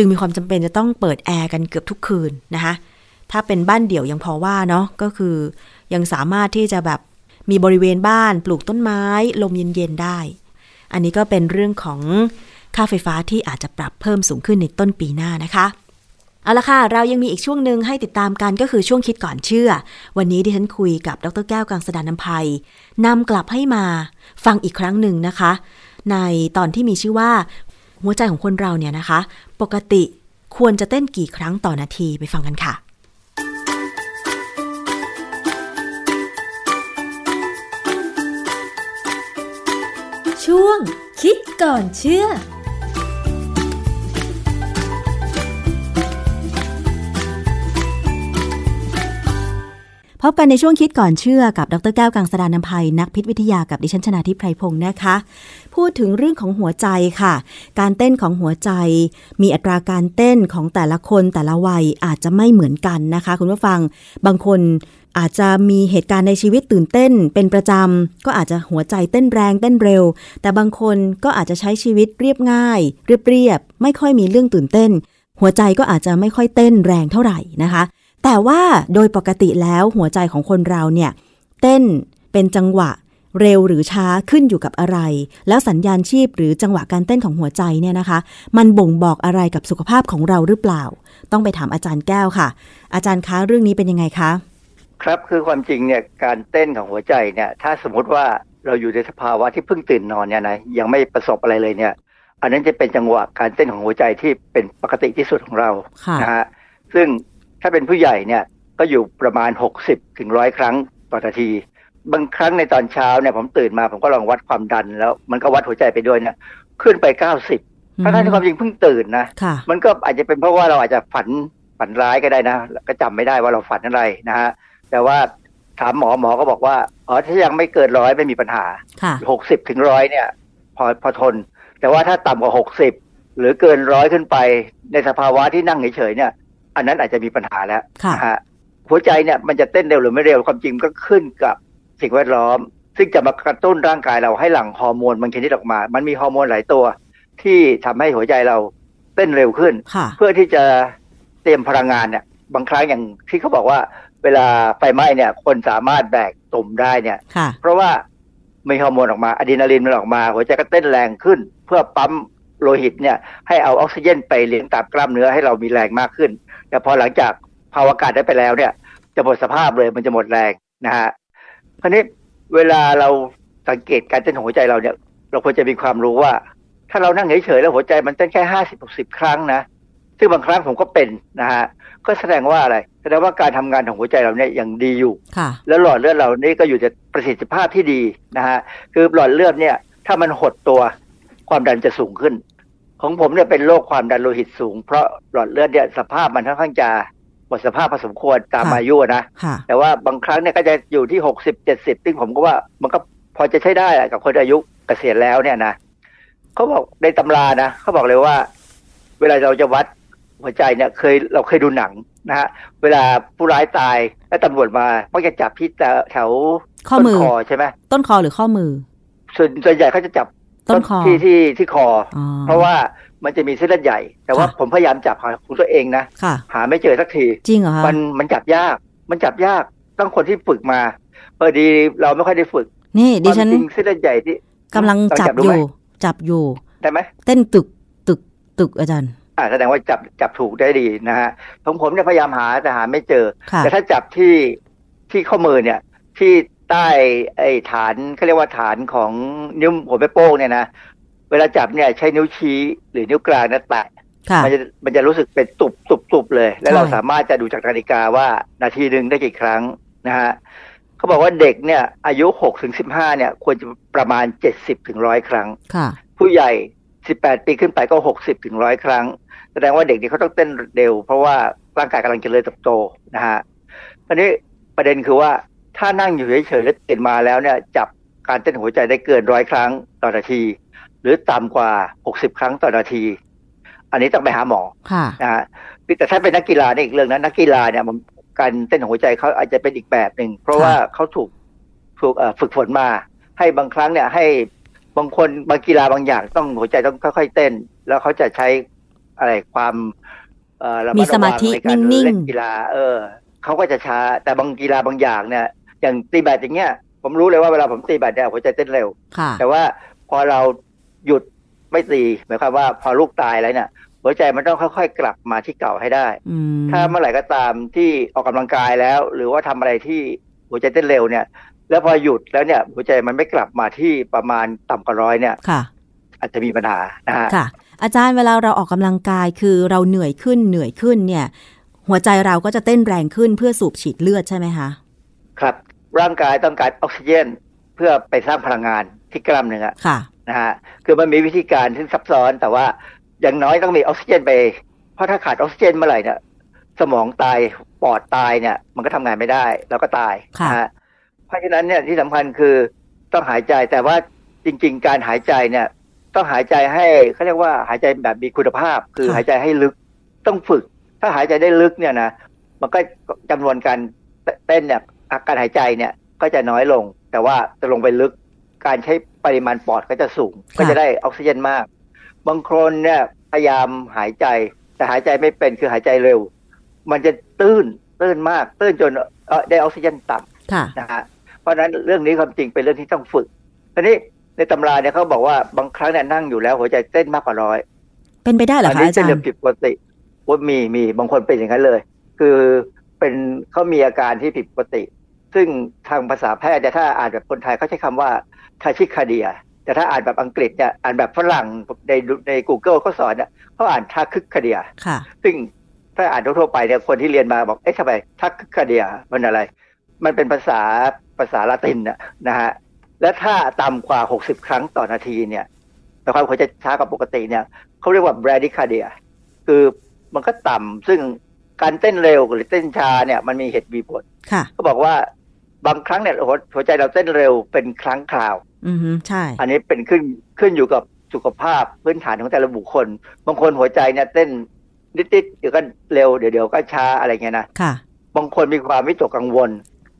B: จึงมีความจำเป็นจะต้องเปิดแอร์กันเกือบทุกคืนนะคะถ้าเป็นบ้านเดี่ยวยังพอว่าเนาะก็คือ ยังสามารถที่จะแบบมีบริเวณบ้านปลูกต้นไม้ลมเย็นๆได้ อันนี้ก็เป็นเรื่องของค่าไฟฟ้าที่อาจจะปรับเพิ่มสูงขึ้นในต้นปีหน้านะคะ เอาละค่ะ เรายังมีอีกช่วงหนึ่งให้ติดตามกันก็คือช่วงคิดก่อนเชื่อ วันนี้ที่ฉันคุยกับดรแก้วกังสดานนภัยนำกลับให้มาฟังอีกครั้งหนึ่งนะคะ ในตอนที่มีชื่อว่า หัวใจของคนเราเนี่ยนะคะ ปกติควรจะเต้นกี่ครั้งต่อนาทีไปฟังกันค่ะ
A: ช่วงคิดก่อนเชื่อ
B: พบกันในช่วงคิดก่อนเชื่อกับดรแก้วกังสดานนภัยนักพิษวิทยากับดิฉันชนาทิพไพรพงศ์นะคะ พูดถึงเรื่องของหัวใจค่ะ การเต้นของหัวใจ มีอัตราการเต้นของแต่ละคนแต่ละวัยอาจจะไม่เหมือนกันนะคะ คุณผู้ฟังบางคนอาจจะมีเหตุการณ์ในชีวิตตื่นเต้นเป็นประจำ ก็อาจจะหัวใจเต้นแรงเต้นเร็ว แต่บางคนก็อาจจะใช้ชีวิตเรียบง่าย เรียบเรียบ ไม่ค่อยมีเรื่องตื่นเต้น หัวใจก็อาจจะไม่ค่อยเต้นแรงเท่าไหร่นะคะ แต่ว่าโดยปกติแล้วหัวใจของคนเราเนี่ยเต้นเป็นจังหวะเร็วหรือช้าขึ้นอยู่กับอะไร แล้วสัญญาณชีพหรือจังหวะการเต้นของหัวใจเนี่ยนะคะ มันบ่งบอกอะไรกับสุขภาพของเราหรือเปล่า ต้องไปถามอาจารย์แก้วค่ะ อาจารย์คะเรื่องนี้เป็นยังไงคะ
E: ครับคือความจริงเนี่ยการเต้นของหัวใจเนี่ยถ้าสมมติว่าเราอยู่ในสภาวะที่เพิ่งตื่นนอนเนี่ยนะยังไม่ประสบอะไรเลยเนี่ย อันนั้นจะเป็นจังหวะการเต้นของหัวใจที่เป็นปกติที่สุดของเรานะฮะซึ่ง ถ้าเป็นผู้ใหญ่เนี่ยก็อยู่ประมาณ 60ถึงร้อยครั้งต่อนาที บางครั้งในตอนเช้าเนี่ยผมตื่นมาผมก็ลองวัดความดันแล้วมันก็วัดหัวใจไปด้วยเนี่ยขึ้นไป 90ทั้งที่ความจริงเพิ่งตื่นนะ มันก็อาจจะเป็นเพราะว่าเราอาจจะฝันฝันร้ายก็ได้นะ ก็จำไม่ได้ว่าเราฝันอะไรนะฮะ แต่ว่าถามหมอหมอก็บอกว่า อ๋อ ถ้ายังไม่เกินร้อยไม่มีปัญหาหกสิบถึงร้อยเนี่ย พอพอทน แต่ว่าถ้าต่ำกว่าหกสิบหรือเกินร้อยขึ้นไป ในสภาวะที่นั่งเฉยๆเนี่ย อัอันนั้นอาจจะมีปัญหาแล้ว
B: ค่ะ
E: นะฮะหัวใจเนี่ยมันจะเต้นเร็วหรือไม่เร็วความจริงก็ขึ้นกับสิ่งแวดล้อม ซึ่งจะมากระตุ้นร่างกายเราให้หลั่งฮอร์โมนบางชนิดออกมา มันมีฮอร์โมนหลายตัว ที่ทำให้หัวใจเราเต้นเร็วขึ้น
B: ค่ะ
E: เพื่อที่จะเตรียมพลังงานเนี่ยบางครั้งอย่างที่เขาบอกว่า เวลาไฟไหม้เนี่ยคนสามารถแบกตุ่มได้เนี่ย
B: ค่ะ
E: เพราะว่ามีฮอร์โมนออกมาอะดรีนาลีนมันออกมา หัวใจก็เต้นแรงขึ้น เพื่อปั๊มโลหิตเนี่ยให้เอาออกซิเจนไปเลี้ยงตามกล้ามเนื้อให้เรามีแรงมากขึ้น แต่พอหลังจากภาวะอากาศได้ไปแล้วเนี่ย จะหมดสภาพเลยมันจะหมดแรงนะฮะคราวนี้เวลาเราสังเกตการเต้นของหัวใจเราเนี่ย เราควรจะมีความรู้ว่า ถ้าเรานั่งเฉยๆแล้วหัวใจมันเต้นแค่ห้าสิบหกสิบครั้งนะซึ่งบางครั้งผมก็เป็นนะฮะก็แสดงว่าอะไรแสดงว่าการทำงานของหัวใจเราเนี่ยยังดีอยู่ แล้วหลอดเลือดเรานี่ก็อยู่ในประสิทธิภาพที่ดีนะฮะคือหลอดเลือดเนี่ย ถ้ามันหดตัวความดันจะสูงขึ้น ของผมเนี่ยเป็นโรคความดันโลหิตสูง เพราะหลอดเลือดเนี่ยสภาพมันค่อนข้างจะหมดสภาพพอสมควรตาม
B: ค่ะ
E: อายุนะ
B: ค่ะ
E: แต่ว่าบางครั้งเนี่ยก็จะอยู่ที่หกสิบเจ็ดสิบซึ่งผมก็ว่ามันก็พอจะใช้ได้อะกับคนอายุเกษียณแล้วเนี่ยนะเขาบอกในตำรานะเขาบอกเลยว่า เวลาเราจะวัดหัวใจเนี่ยเคยเราเคยดูหนังนะฮะเวลาผู้ร้ายตายแล้วตำรวจมามักจะจับที่แถว
B: ข้อมือ
E: ต้นคอใช่ไหม
B: ต้นคอหรือข้อมือ
E: ส่วนส่วนใหญ่เขาจะจับ
B: ต้นคอ
E: ที่ที่ที่คอ
B: อ๋อ
E: อเพราะว่ามันจะมีเส้นเลือดใหญ่ แต่ว่า
B: ค่ะ
E: ผมพยายามจับหาของตัวเองนะ
B: ค่ะ
E: หาไม่เจอสักที
B: จริงเหรอคะ
E: มันมันจับยาก มันจับยากต้องคนที่ฝึกมาพอดีเราไม่ค่อยได้ฝึก
B: นี่ดิฉัน
E: ความจริงเส้นเลือดใหญ่ที่
B: กำลังจับ
E: ดู
B: อ
E: ไหม
B: ยู่ จับอยู่
E: ได้ไหม
B: เต้นตึกตึกตึกอาจารย์
E: อ่าแสดงว่าจับจับถูกได้ดีนะฮะของผมเนี่ยพยายามหาแต่หาไม่เจอ
B: ค่ะ
E: แต่ถ้าจับที่ที่ข้อมือเนี่ยที่ ใต้ไอ้ฐานเขาเรียกว่าฐานของนิ้วหัวแม่โป้งเนี่ยนะเวลาจับเนี่ยใช้นิ้วชี้หรือนิ้วกลางนะแตะ
B: ค่ะ
E: มันจะมันจะรู้สึกเป็นตุบตุบตุบเลย แล้ว
B: ใช่
E: เราสามารถจะดูจากนาฬิกาว่านาทีหนึ่งได้กี่ครั้งนะฮะเขาบอกว่าเด็กเนี่ย อายุหกถึงสิบห้าเนี่ย ควรจะประมาณเจ็ดสิบถึงร้อยครั้ง
B: ค่ะ
E: ผู้ใหญ่สิบแปดปีขึ้นไปก็หกสิบถึงร้อยครั้ง แสดงว่าเด็กนี่เขาต้องเต้นเร็ว เพราะว่าร่างกายกำลังเจริญเติบโตนะฮะอันนี้ประเด็นคือว่า ถ้านั่งอยู่เฉยๆแล้วตื่นมาแล้วเนี่ย จับการเต้นหัวใจได้เกินร้อยครั้งต่อนาที หรือต่ำกว่าหกสิบครั้งต่อนาที อันนี้ต้องไปหาหมอ
B: ค่ะ
E: นะฮะแต่ถ้าเป็นนักกีฬาเนี่ยอีกเรื่องนะนักกีฬาเนี่ยมันการเต้นของหัวใจเขาอาจจะเป็นอีกแบบหนึ่งเพราะว่าเขาถูกถูกเอ่อฝึกฝนมา ให้บางครั้งเนี่ยให้บางคนบางกีฬาบางอย่างต้องหัวใจต้องค่อยๆเต้น แล้วเขาจะใช้อะไรความเอ่อระด
B: มีสมาธิ
E: ระวังในการ
B: นิ่งๆ
E: เล่นกีฬา เออเขาก็จะช้า แต่บางกีฬาบางอย่างเนี่ย อย่างตีแบดอย่างเงี้ย ผมรู้เลยว่าเวลาผมตีแบดเนี่ยหัวใจเต้นเร็ว
B: ค่ะ
E: แต่ว่าพอเราหยุดไม่ตีหมายความว่าพอลูกตายแล้วเนี่ยหัวใจมันต้องค่อยๆ กลับมาที่เก่าให้ได้
B: อืม
E: ถ้าเมื่อไหร่ก็ตามที่ออกกำลังกายแล้ว หรือว่าทำอะไรที่หัวใจเต้นเร็วเนี่ย แล้วพอหยุดแล้วเนี่ย หัวใจมันไม่กลับมาที่ประมาณต่ำกว่าร้อยเนี่ย
B: ค่ะ
E: อาจจะมีปัญหานะฮะ
B: ค่ะอาจารย์เวลาเราออกกำลังกายคือเราเหนื่อยขึ้นเหนื่อยขึ้นเนี่ย หัวใจเราก็จะเต้นแรงขึ้นเพื่อสูบฉีดเลือดใช่ไหมคะ
E: ครับ ร่างกายต้องการออกซิเจนเพื่อไปสร้างพลังงานที่กล้ามเนื้อ
B: ค่ะ
E: นะฮะคือมันมีวิธีการที่ซับซ้อนแต่ว่าอย่างน้อยต้องมีออกซิเจนไป เพราะถ้าขาดออกซิเจนเมื่อไหร่เนี่ยสมองตายปอดตายเนี่ย มันก็ทำงานไม่ได้ แล้วก็ตาย
B: ค่ะ
E: นะฮะเพราะฉะนั้นเนี่ยที่สำคัญคือต้องหายใจแต่ว่าจริง ๆ การหายใจเนี่ย ต้องหายใจให้เขาเรียกว่าหายใจแบบมีคุณภาพ คือหายใจให้ลึกต้องฝึก ถ้าหายใจได้ลึกเนี่ยนะมันก็จำนวนการเต้นเนี่ย การหายใจเนี่ยก็จะน้อยลง แต่ว่าจะลงไปลึกการใช้ปริมาณปอดก็จะสูง
B: ค่ะ
E: ก็จะได้ออกซิเจนมาก บางคนเนี่ยพยายามหายใจ แต่หายใจไม่เป็นคือหายใจเร็ว มันจะตื้นตื้นมาก ตื้นจนเอ่อได้ออกซิเจนต่ำ
B: ค่ะ
E: นะฮะเพราะฉะนั้นเรื่องนี้ความจริงเป็นเรื่องที่ต้องฝึกทีนี้ในตำราเนี่ยเขาบอกว่าบางครั้งเนี่ยนั่งอยู่แล้วหัวใจเต้นมากกว่าร้อย
B: เป็นไปได้เหรอ
E: อั
B: คะ
E: นี้
B: อา
E: เป็
B: จานร
E: เรื่อง
B: ย์
E: ผิดปกติว่ามีมีบางคนเป็นอย่างนั้นเลย คือเป็นเขามีอาการที่ผิดปกติ ซึ่งทางภาษาแพทย์เนี่ยถ้าอ่านแบบคนไทยเขาใช้คำว่าทาชิคาเดีย แต่ถ้าอ่านแบบอังกฤษเนี่ยอ่านแบบฝรั่งในใน Google เขาสอนเนี่ยเขาอ่านทาคึกคาเดีย
B: ค่ะ
E: ซึ่งถ้าอ่านทั่วๆไปเนี่ยคนที่เรียนมาบอกเอ๊ะทำไมทักคาเดียมันอะไร มันเป็นภาษาภาษาละตินนะนะฮะและถ้าต่ำกว่า 60 ครั้งต่อนาทีเนี่ยแต่ความหัวใจช้ากว่าปกติเนี่ยเขาเรียกว่า bradycardia คือมันก็ต่ำซึ่งการเต้นเร็วหรือเต้นช้าเนี่ยมันมีเหตุมีผล
B: ค่ะ
E: เขาบอกว่า บางครั้งเนี่ยหัวหัวใจเราเต้นเร็วเป็นครั้งคราว
B: อือฮึใช่
E: อันนี้เป็นขึ้นขึ้นอยู่กับสุขภาพพื้นฐานของแต่ละบุคคล บางคนหัวใจเนี่ยเต้นนิดๆเดี๋ยวก็เร็วเดี๋ยวเดี๋ยวก็ช้าอะไรเงี้ยนะ
B: ค่ะ
E: บางคนมีความวิตกกังวล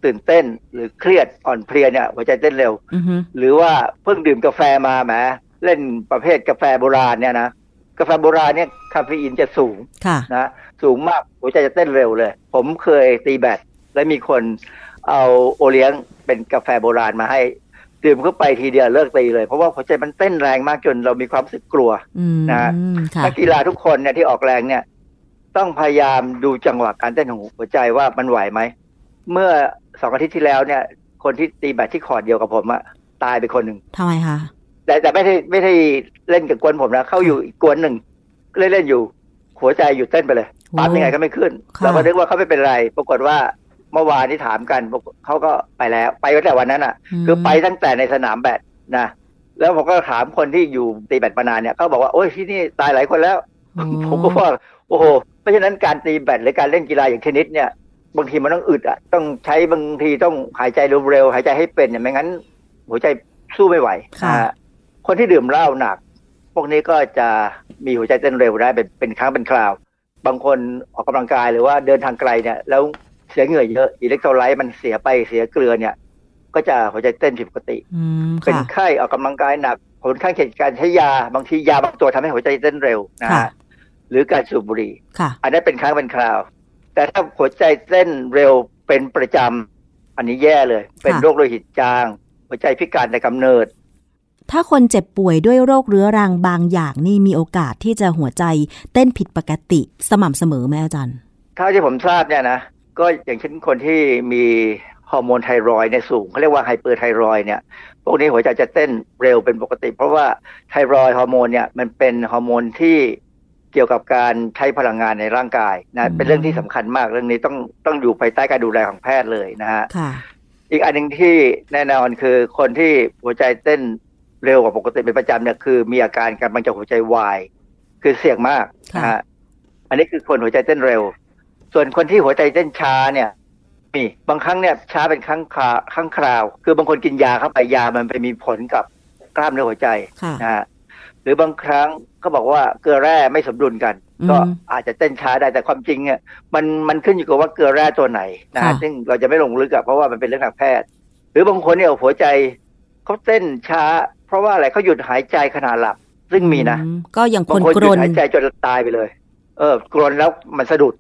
E: ตื่นเต้นหรือเครียดอ่อนเพลียเนี่ยหัวใจเต้นเร็ว
B: อือฮึ
E: หรือว่าเพิ่งดื่มกาแฟมาแหมเล่นประเภทกาแฟโบราณเนี่ยนะกาแฟโบราณเนี่ยคาเฟอีนจะสูง
B: ค่ะ
E: นะสูงมากหัวใจจะเต้นเร็วเลย ผมเคยตีแบตและมีคน เอาโอเลี้ยงเป็นกาแฟโบราณมาให้ดื่มเข้าไปทีเดียวเลิกตีเลย เพราะว่าหัวใจมันเต้นแรงมากจนเรามีความรู้สึกกลัว
B: อืม
E: นะ
B: ค่ะ
E: นักกีฬาทุกคนเนี่ยที่ออกแรงเนี่ย ต้องพยายามดูจังหวะการเต้นของหัวใจว่ามันไหวไหม เมื่อสองอาทิตย์ที่แล้วเนี่ย คนที่ตีแบตที่คอร์ดเดียวกับผมอะตายไปคนหนึ่ง
B: ทำไมคะ
E: แต่แต่ไม่ได้ไม่ได้เล่นกับกวนผมนะเข้าอยู่อีกกวนหนึ่งเล่นเล่นอยู่หัวใจหยุดเต้นไปเลยปั๊มยังไงก็ไม่ขึ้น
B: ค่ะ
E: เราก็นึกว่าเขาไม่เป็นไร ปรากฏว่า เมื่อวานที่ถามกันบอกเขาก็ไปแล้ว ไปตั้งแต่วันนั้นอะ คือไปตั้งแต่ในสนามแบดนะแล้วผมก็ถามคนที่อยู่ตีแบดมานานเนี่ยเขาบอกว่าโอ้ยที่นี่ตายหลายคนแล้ว
B: อ๋อ
E: ผมก็ว่าโอ้โหเพราะฉะนั้นการตีแบดหรือการเล่นกีฬาอย่างเทนนิสเนี่ยบางทีมันต้องอึดอะต้องใช้บางทีต้องหายใจเร็วๆหายใจให้เป็นเนี่ยไม่งั้น หัวใจสู้ไม่ไหว
B: ค่ะ
E: นะฮะคนที่ดื่มเหล้าหนัก พวกนี้ก็จะมีหัวใจเต้นเร็วได้เป็นเป็นครั้งเป็นคราว บางคนออกกำลังกายหรือว่าเดินทางไกลเนี่ย แล้ว เสียเหงื่อเยอะอิเล็กโทรไลต์มันเสียไปเสียเกลือเนี่ย ก็จะหัวใจเต้นผิดปกติ
B: อืม
E: เป็น
B: ค่ะ
E: ไข้ออกกำลังกายหนัก ผลข้างเคียงจากการใช้ยาบางทียาบางตัวทำให้หัวใจเต้นเร็วนะ
B: ค่ะ
E: ฮะหรือการสูบบุหรี่
B: ค่ะ
E: อันนั้นเป็นครั้งเป็นคราว แต่ถ้าหัวใจเต้นเร็วเป็นประจำอันนี้แย่เลย เป็น
B: ค่ะ
E: โรคโลหิตจาง หัวใจพิการในกำเนิด
B: ถ้าคนเจ็บป่วยด้วยโรคเรื้อรังบางอย่างนี่มีโอกาสที่จะหัวใจเต้นผิดปกติสม่ำเสมอไหมอาจารย์
E: เท่าที่ผมทราบเนี่ยนะ ก็อย่างเช่นคนที่มีฮอร์โมนไทรอยด์เนี่ยสูงเขาเรียกว่า hyperthyroid เนี่ยพวกนี้หัวใจจะเต้นเร็วเป็นปกติ เพราะว่า thyroid hormone เนี่ยมันเป็นฮอร์โมนที่เกี่ยวกับการใช้พลังงานในร่างกาย
B: อื
E: นะเป็นเรื่องที่สำคัญมากเรื่องนี้ต้องต้องอยู่ภายใต้การดูแลของแพทย์เลยนะฮะ
B: ค่ะ
E: อีกอันหนึ่งที่แน่นอนคือคนที่หัวใจเต้นเร็วกว่าปกติเป็นประจำเนี่ยคือมีอาการกำลังจะหัวใจวาย คือเสี่ยงมากนะฮะอันนี้คือคนหัวใจเต้นเร็ว ส่วนคนที่หัวใจเต้นช้าเนี่ยมีบางครั้งเนี่ยช้าเป็นครั้งคราครั้งคราว คือบางคนกินยาเข้าไปยามันไปมีผลกับกล้ามเนื้อหัวใจ
B: ค่ะ
E: นะฮะหรือบางครั้งก็บอกว่าเกลือแร่ไม่สมดุลกัน
B: อืม
E: ก็อาจจะเต้นช้าได้แต่ความจริงเนี่ยมันมันขึ้นอยู่กับว่าเกลือแร่ตัวไหนนะฮะ
B: ค่ะ
E: ซึ่งเราจะไม่ลงลึกอะเพราะว่ามันเป็นเรื่องทางแพทย์ หรือบางคนเนี่ยหัวใจเขาเต้นช้า เพราะว่าอะไรเขาหยุดหายใจขณะหลับซึ่งมีนะ
B: อืก็อย่างค
E: บาง
B: น
E: คน
B: ก
E: ห
B: ร
E: ยุด
B: น
E: หายใจจนตายไปเลย เออกรนแล้วมันสะดุด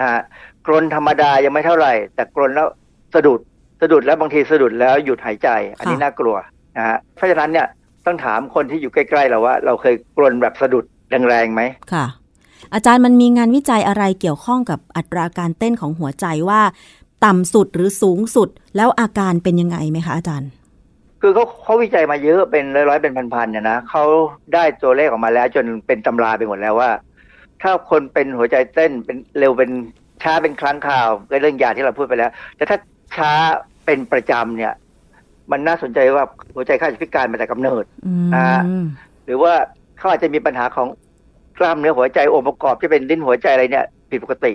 E: นะฮะกรนธรรมดายังไม่เท่าไหร่ แต่กรนแล้วสะดุดสะดุดแล้วบางทีสะดุดแล้วหยุดหายใจ อันนี้
B: ค่ะ
E: น่ากลัวนะฮะเพราะฉะนั้นเนี่ยต้องถามคนที่อยู่ใกล้ๆเราว่า เราเคยกรนแบบสะดุดแรงๆไหม
B: ค่ะ อาจารย์มันมีงานวิจัยอะไรเกี่ยวข้องกับอัตราการเต้นของหัวใจว่า ต่ำสุดหรือสูงสุดแล้วอาการเป็นยังไงไหมคะอาจารย์
E: คือเขาเขาวิจัยมาเยอะเป็นร้อยๆเป็นพันๆเนี่ยนะเขาได้ตัวเลขออกมาแล้วจนเป็นตำราไปหมดแล้วว่า ถ้าคนเป็นหัวใจเต้นเป็นเร็วเป็นช้าเป็นครั้งคราวก็เรื่องยาที่เราพูดไปแล้ว แต่ถ้าช้าเป็นประจำเนี่ย มันน่าสนใจว่าหัวใจเขาอาจจะพิการมาแต่กำเนิด
B: อื
E: อ่า
B: ม
E: หรือว่าเขาอาจจะมีปัญหาของกล้ามเนื้อหัวใจองค์ประกอบที่เป็นลิ้นหัวใจอะไรเนี่ยผิดปกติ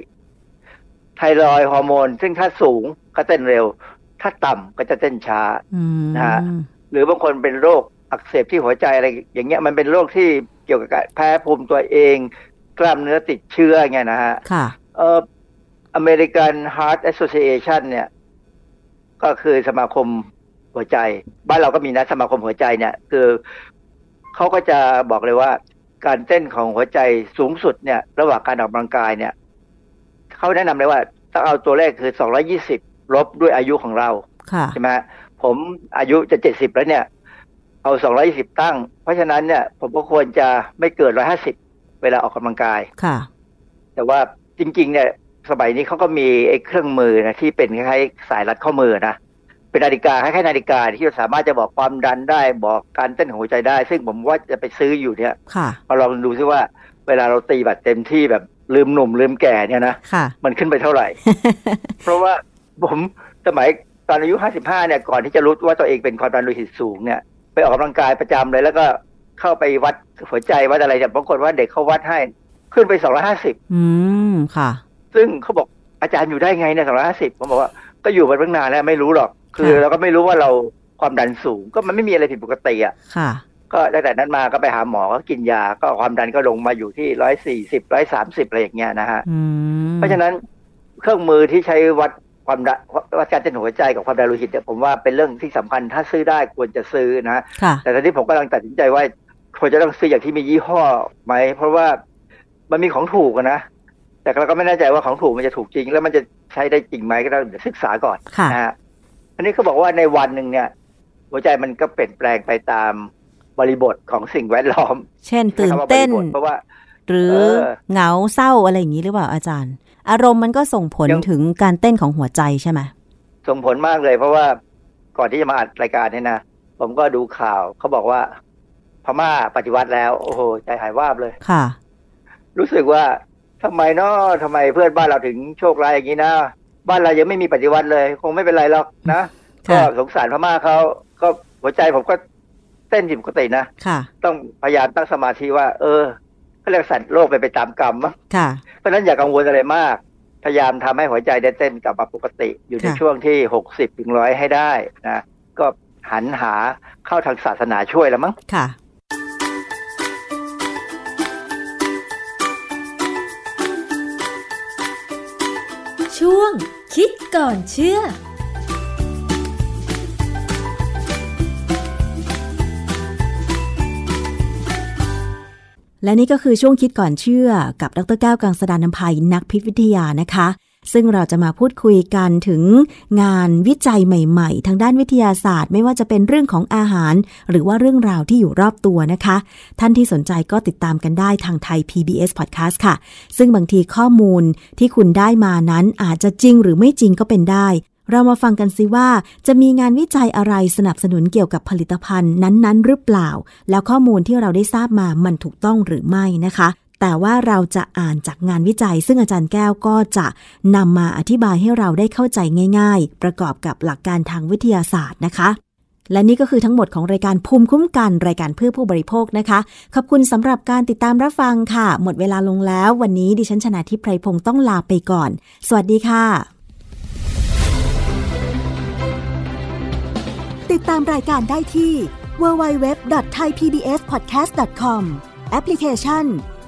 E: ไทรอยด์ฮอร์โมน ซึ่งถ้าสูงก็เต้นเร็ว ถ้าต่ำก็จะเต้นช้า
B: อืม
E: นะฮะหรือบางคนเป็นโรคอักเสบที่หัวใจอะไร อย่างเงี้ยมันเป็นโรคที่เกี่ยวกับการแพ้ภูมิตัวเอง กล้ามเนื้อติดเชื้อเงี้ยนะฮะ
B: ค่ะ
E: เอ่อ American Heart Association เนี่ย ก็คือสมาคมหัวใจ บ้านเราก็มีนะสมาคมหัวใจเนี่ย คือเขาก็จะบอกเลยว่าการเต้นของหัวใจสูงสุดเนี่ย ระหว่างการออกกำลังกายเนี่ยเขาแนะนำเลยว่าต้องเอาตัวเลขคือ220ลบด้วยอายุของเรา
B: ค่ะ
E: ใช่ไหมฮะผมอายุจะ70แล้วเนี่ย เอา220ตั้ง เพราะฉะนั้นเนี่ย ผมก็ควรจะไม่เกิน150 เวลาออกกำลังกาย
B: ค่ะ
E: แต่ว่าจริง ๆ เนี่ย สมัยนี้เขาก็มีไอ้เครื่องมือนะที่เป็นคล้ายๆสายรัดข้อมือนะเป็นนาฬิกาคล้ายๆนาฬิกาที่สามารถจะบอกความดันได้บอกการเต้นของหัวใจได้ ซึ่งผมว่าจะไปซื้ออยู่เนี่ย
B: ค่ะ
E: มาลองดูซิว่าเวลาเราตีบัตรเต็มที่แบบลืมหนุ่มลืมแก่เนี่ยนะ
B: ค่ะ
E: มันขึ้นไปเท่าไหร่ เพราะว่าผมสมัยตอนอายุ55เนี่ยก่อนที่จะรู้ว่าตัวเองเป็นความดันโลหิตสูงเนี่ย ไปออกกำลังกายประจำเลยแล้วก็ เข้าไปวัดหัวใจวัดอะไรแต่ปรากฏว่าเด็กเขาวัดให้ ขึ้นไป250
B: อืมค่ะ
E: ซึ่งเขาบอกอาจารย์อยู่ได้ไงเนี่ย250ผมบอกว่าก็อยู่มาตั้งนานแล้วไม่รู้หรอก คือ
B: ค่ะ
E: เราก็ไม่รู้ว่าเราความดันสูง ก็มันไม่มีอะไรผิดปกติอะ
B: ค่ะ
E: ก็ตั้งแต่นั้นมาก็ไปหาหมอก็กินยา ก็ความดันก็ลงมาอยู่ที่ร้อยสี่สิบร้อยสามสิบอะไรอย่างเงี้ยนะฮะเพราะฉะนั้นเครื่องมือที่ใช้วัดความดันวัดการเต้นหัวใจกับความดันโลหิตเนี่ยผมว่าเป็นเรื่องที่สำคัญถ้าซื้อได้ควรจะซื้อนะแต่ตอนนี้ผมกำลังตัดสินใจว่า ควรจะต้องซื้ออย่างที่มียี่ห้อไหม เพราะว่ามันมีของถูกนะ แต่เราก็ไม่แน่ใจว่าของถูกมันจะถูกจริง แล้วมันจะใช้ได้จริงไหมก็ต้องศึกษาก่อนนะฮะอันนี้เขาบอกว่าในวันหนึ่งเนี่ย หัวใจมันก็เปลี่ยนแปลงไปตามบริบทของสิ่งแวดล้อม
B: เช่นตื่นเต้นเพราะว่า หรือเหงาเศร้าอะไรอย่างนี้หรือเปล่าอาจารย์ อารมณ์มันก็ส่งผลถึงการเต้นของหัวใจใช่ไหม
E: ส่งผลมากเลย เพราะว่าก่อนที่จะมาอัดรายการนี่นะผมก็ดูข่าวเขาบอกว่าพ ม่าปฏิวัติแล้ว โอ้โหใจหายวาบเลย
B: ค่ะ
E: รู้สึกว่าทำไมเนาะทำไมเพื่อนบ้านเราถึงโชคร้ายอย่างนี้นะบ้านเรายังไม่มีปฏิวัติเลย คงไม่เป็นไรหรอกนะก็สงสารพม่าเขาก็หัวใจผมก็เต้นผิดปกตินะต้องพยายามตั้งสมาธิว่า เออเขาเรียกสัตว์โลกไปไปตามกรรมมั้งเพราะนั้นอย่ากังวลอะไรมาก พยายามทำให้หัวใจได้เต้นกลับมาปกติ อยู่ในช่วงที่หกสิบถึงร้อยให้ได้นะก็หันหาเข้าทางศาสนาช่วยแล้วมั้ง
B: ค่ะ
A: ช่วง คิดก่อนเชื่อ
B: และนี่ก็คือช่วงคิดก่อนเชื่อกับดรแก้วกังสดานนภัยนักพิษวิทยานะคะ ซึ่งเราจะมาพูดคุยกันถึงงานวิจัยใหม่ๆ ทางด้านวิทยาศาสตร์ ไม่ว่าจะเป็นเรื่องของอาหาร หรือว่าเรื่องราวที่อยู่รอบตัวนะคะ ท่านที่สนใจก็ติดตามกันได้ทางไทย PBS Podcast ค่ะ ซึ่งบางทีข้อมูลที่คุณได้มานั้นอาจจะจริงหรือไม่จริงก็เป็นได้เรามาฟังกันซิว่าจะมีงานวิจัยอะไรสนับสนุนเกี่ยวกับผลิตภัณฑ์นั้นๆ หรือเปล่า แล้วข้อมูลที่เราได้ทราบมามันถูกต้องหรือไม่นะคะ แต่ว่าเราจะอ่านจากงานวิจัย ซึ่งอาจารย์แก้วก็จะนำมาอธิบายให้เราได้เข้าใจง่าย ๆ ประกอบกับหลักการทางวิทยาศาสตร์นะคะ และนี่ก็คือทั้งหมดของรายการภูมิคุ้มกันรายการเพื่อผู้บริโภคนะคะ ขอบคุณสำหรับการติดตามรับฟังค่ะ หมดเวลาลงแล้ว วันนี้ดิฉันชนะทิพไพรพงศ์ต้องลาไปก่อน สวัสดีค่ะ
A: ติดตามรายการได้ที่ www.thaipbspodcast.com แอปพลิเคชัน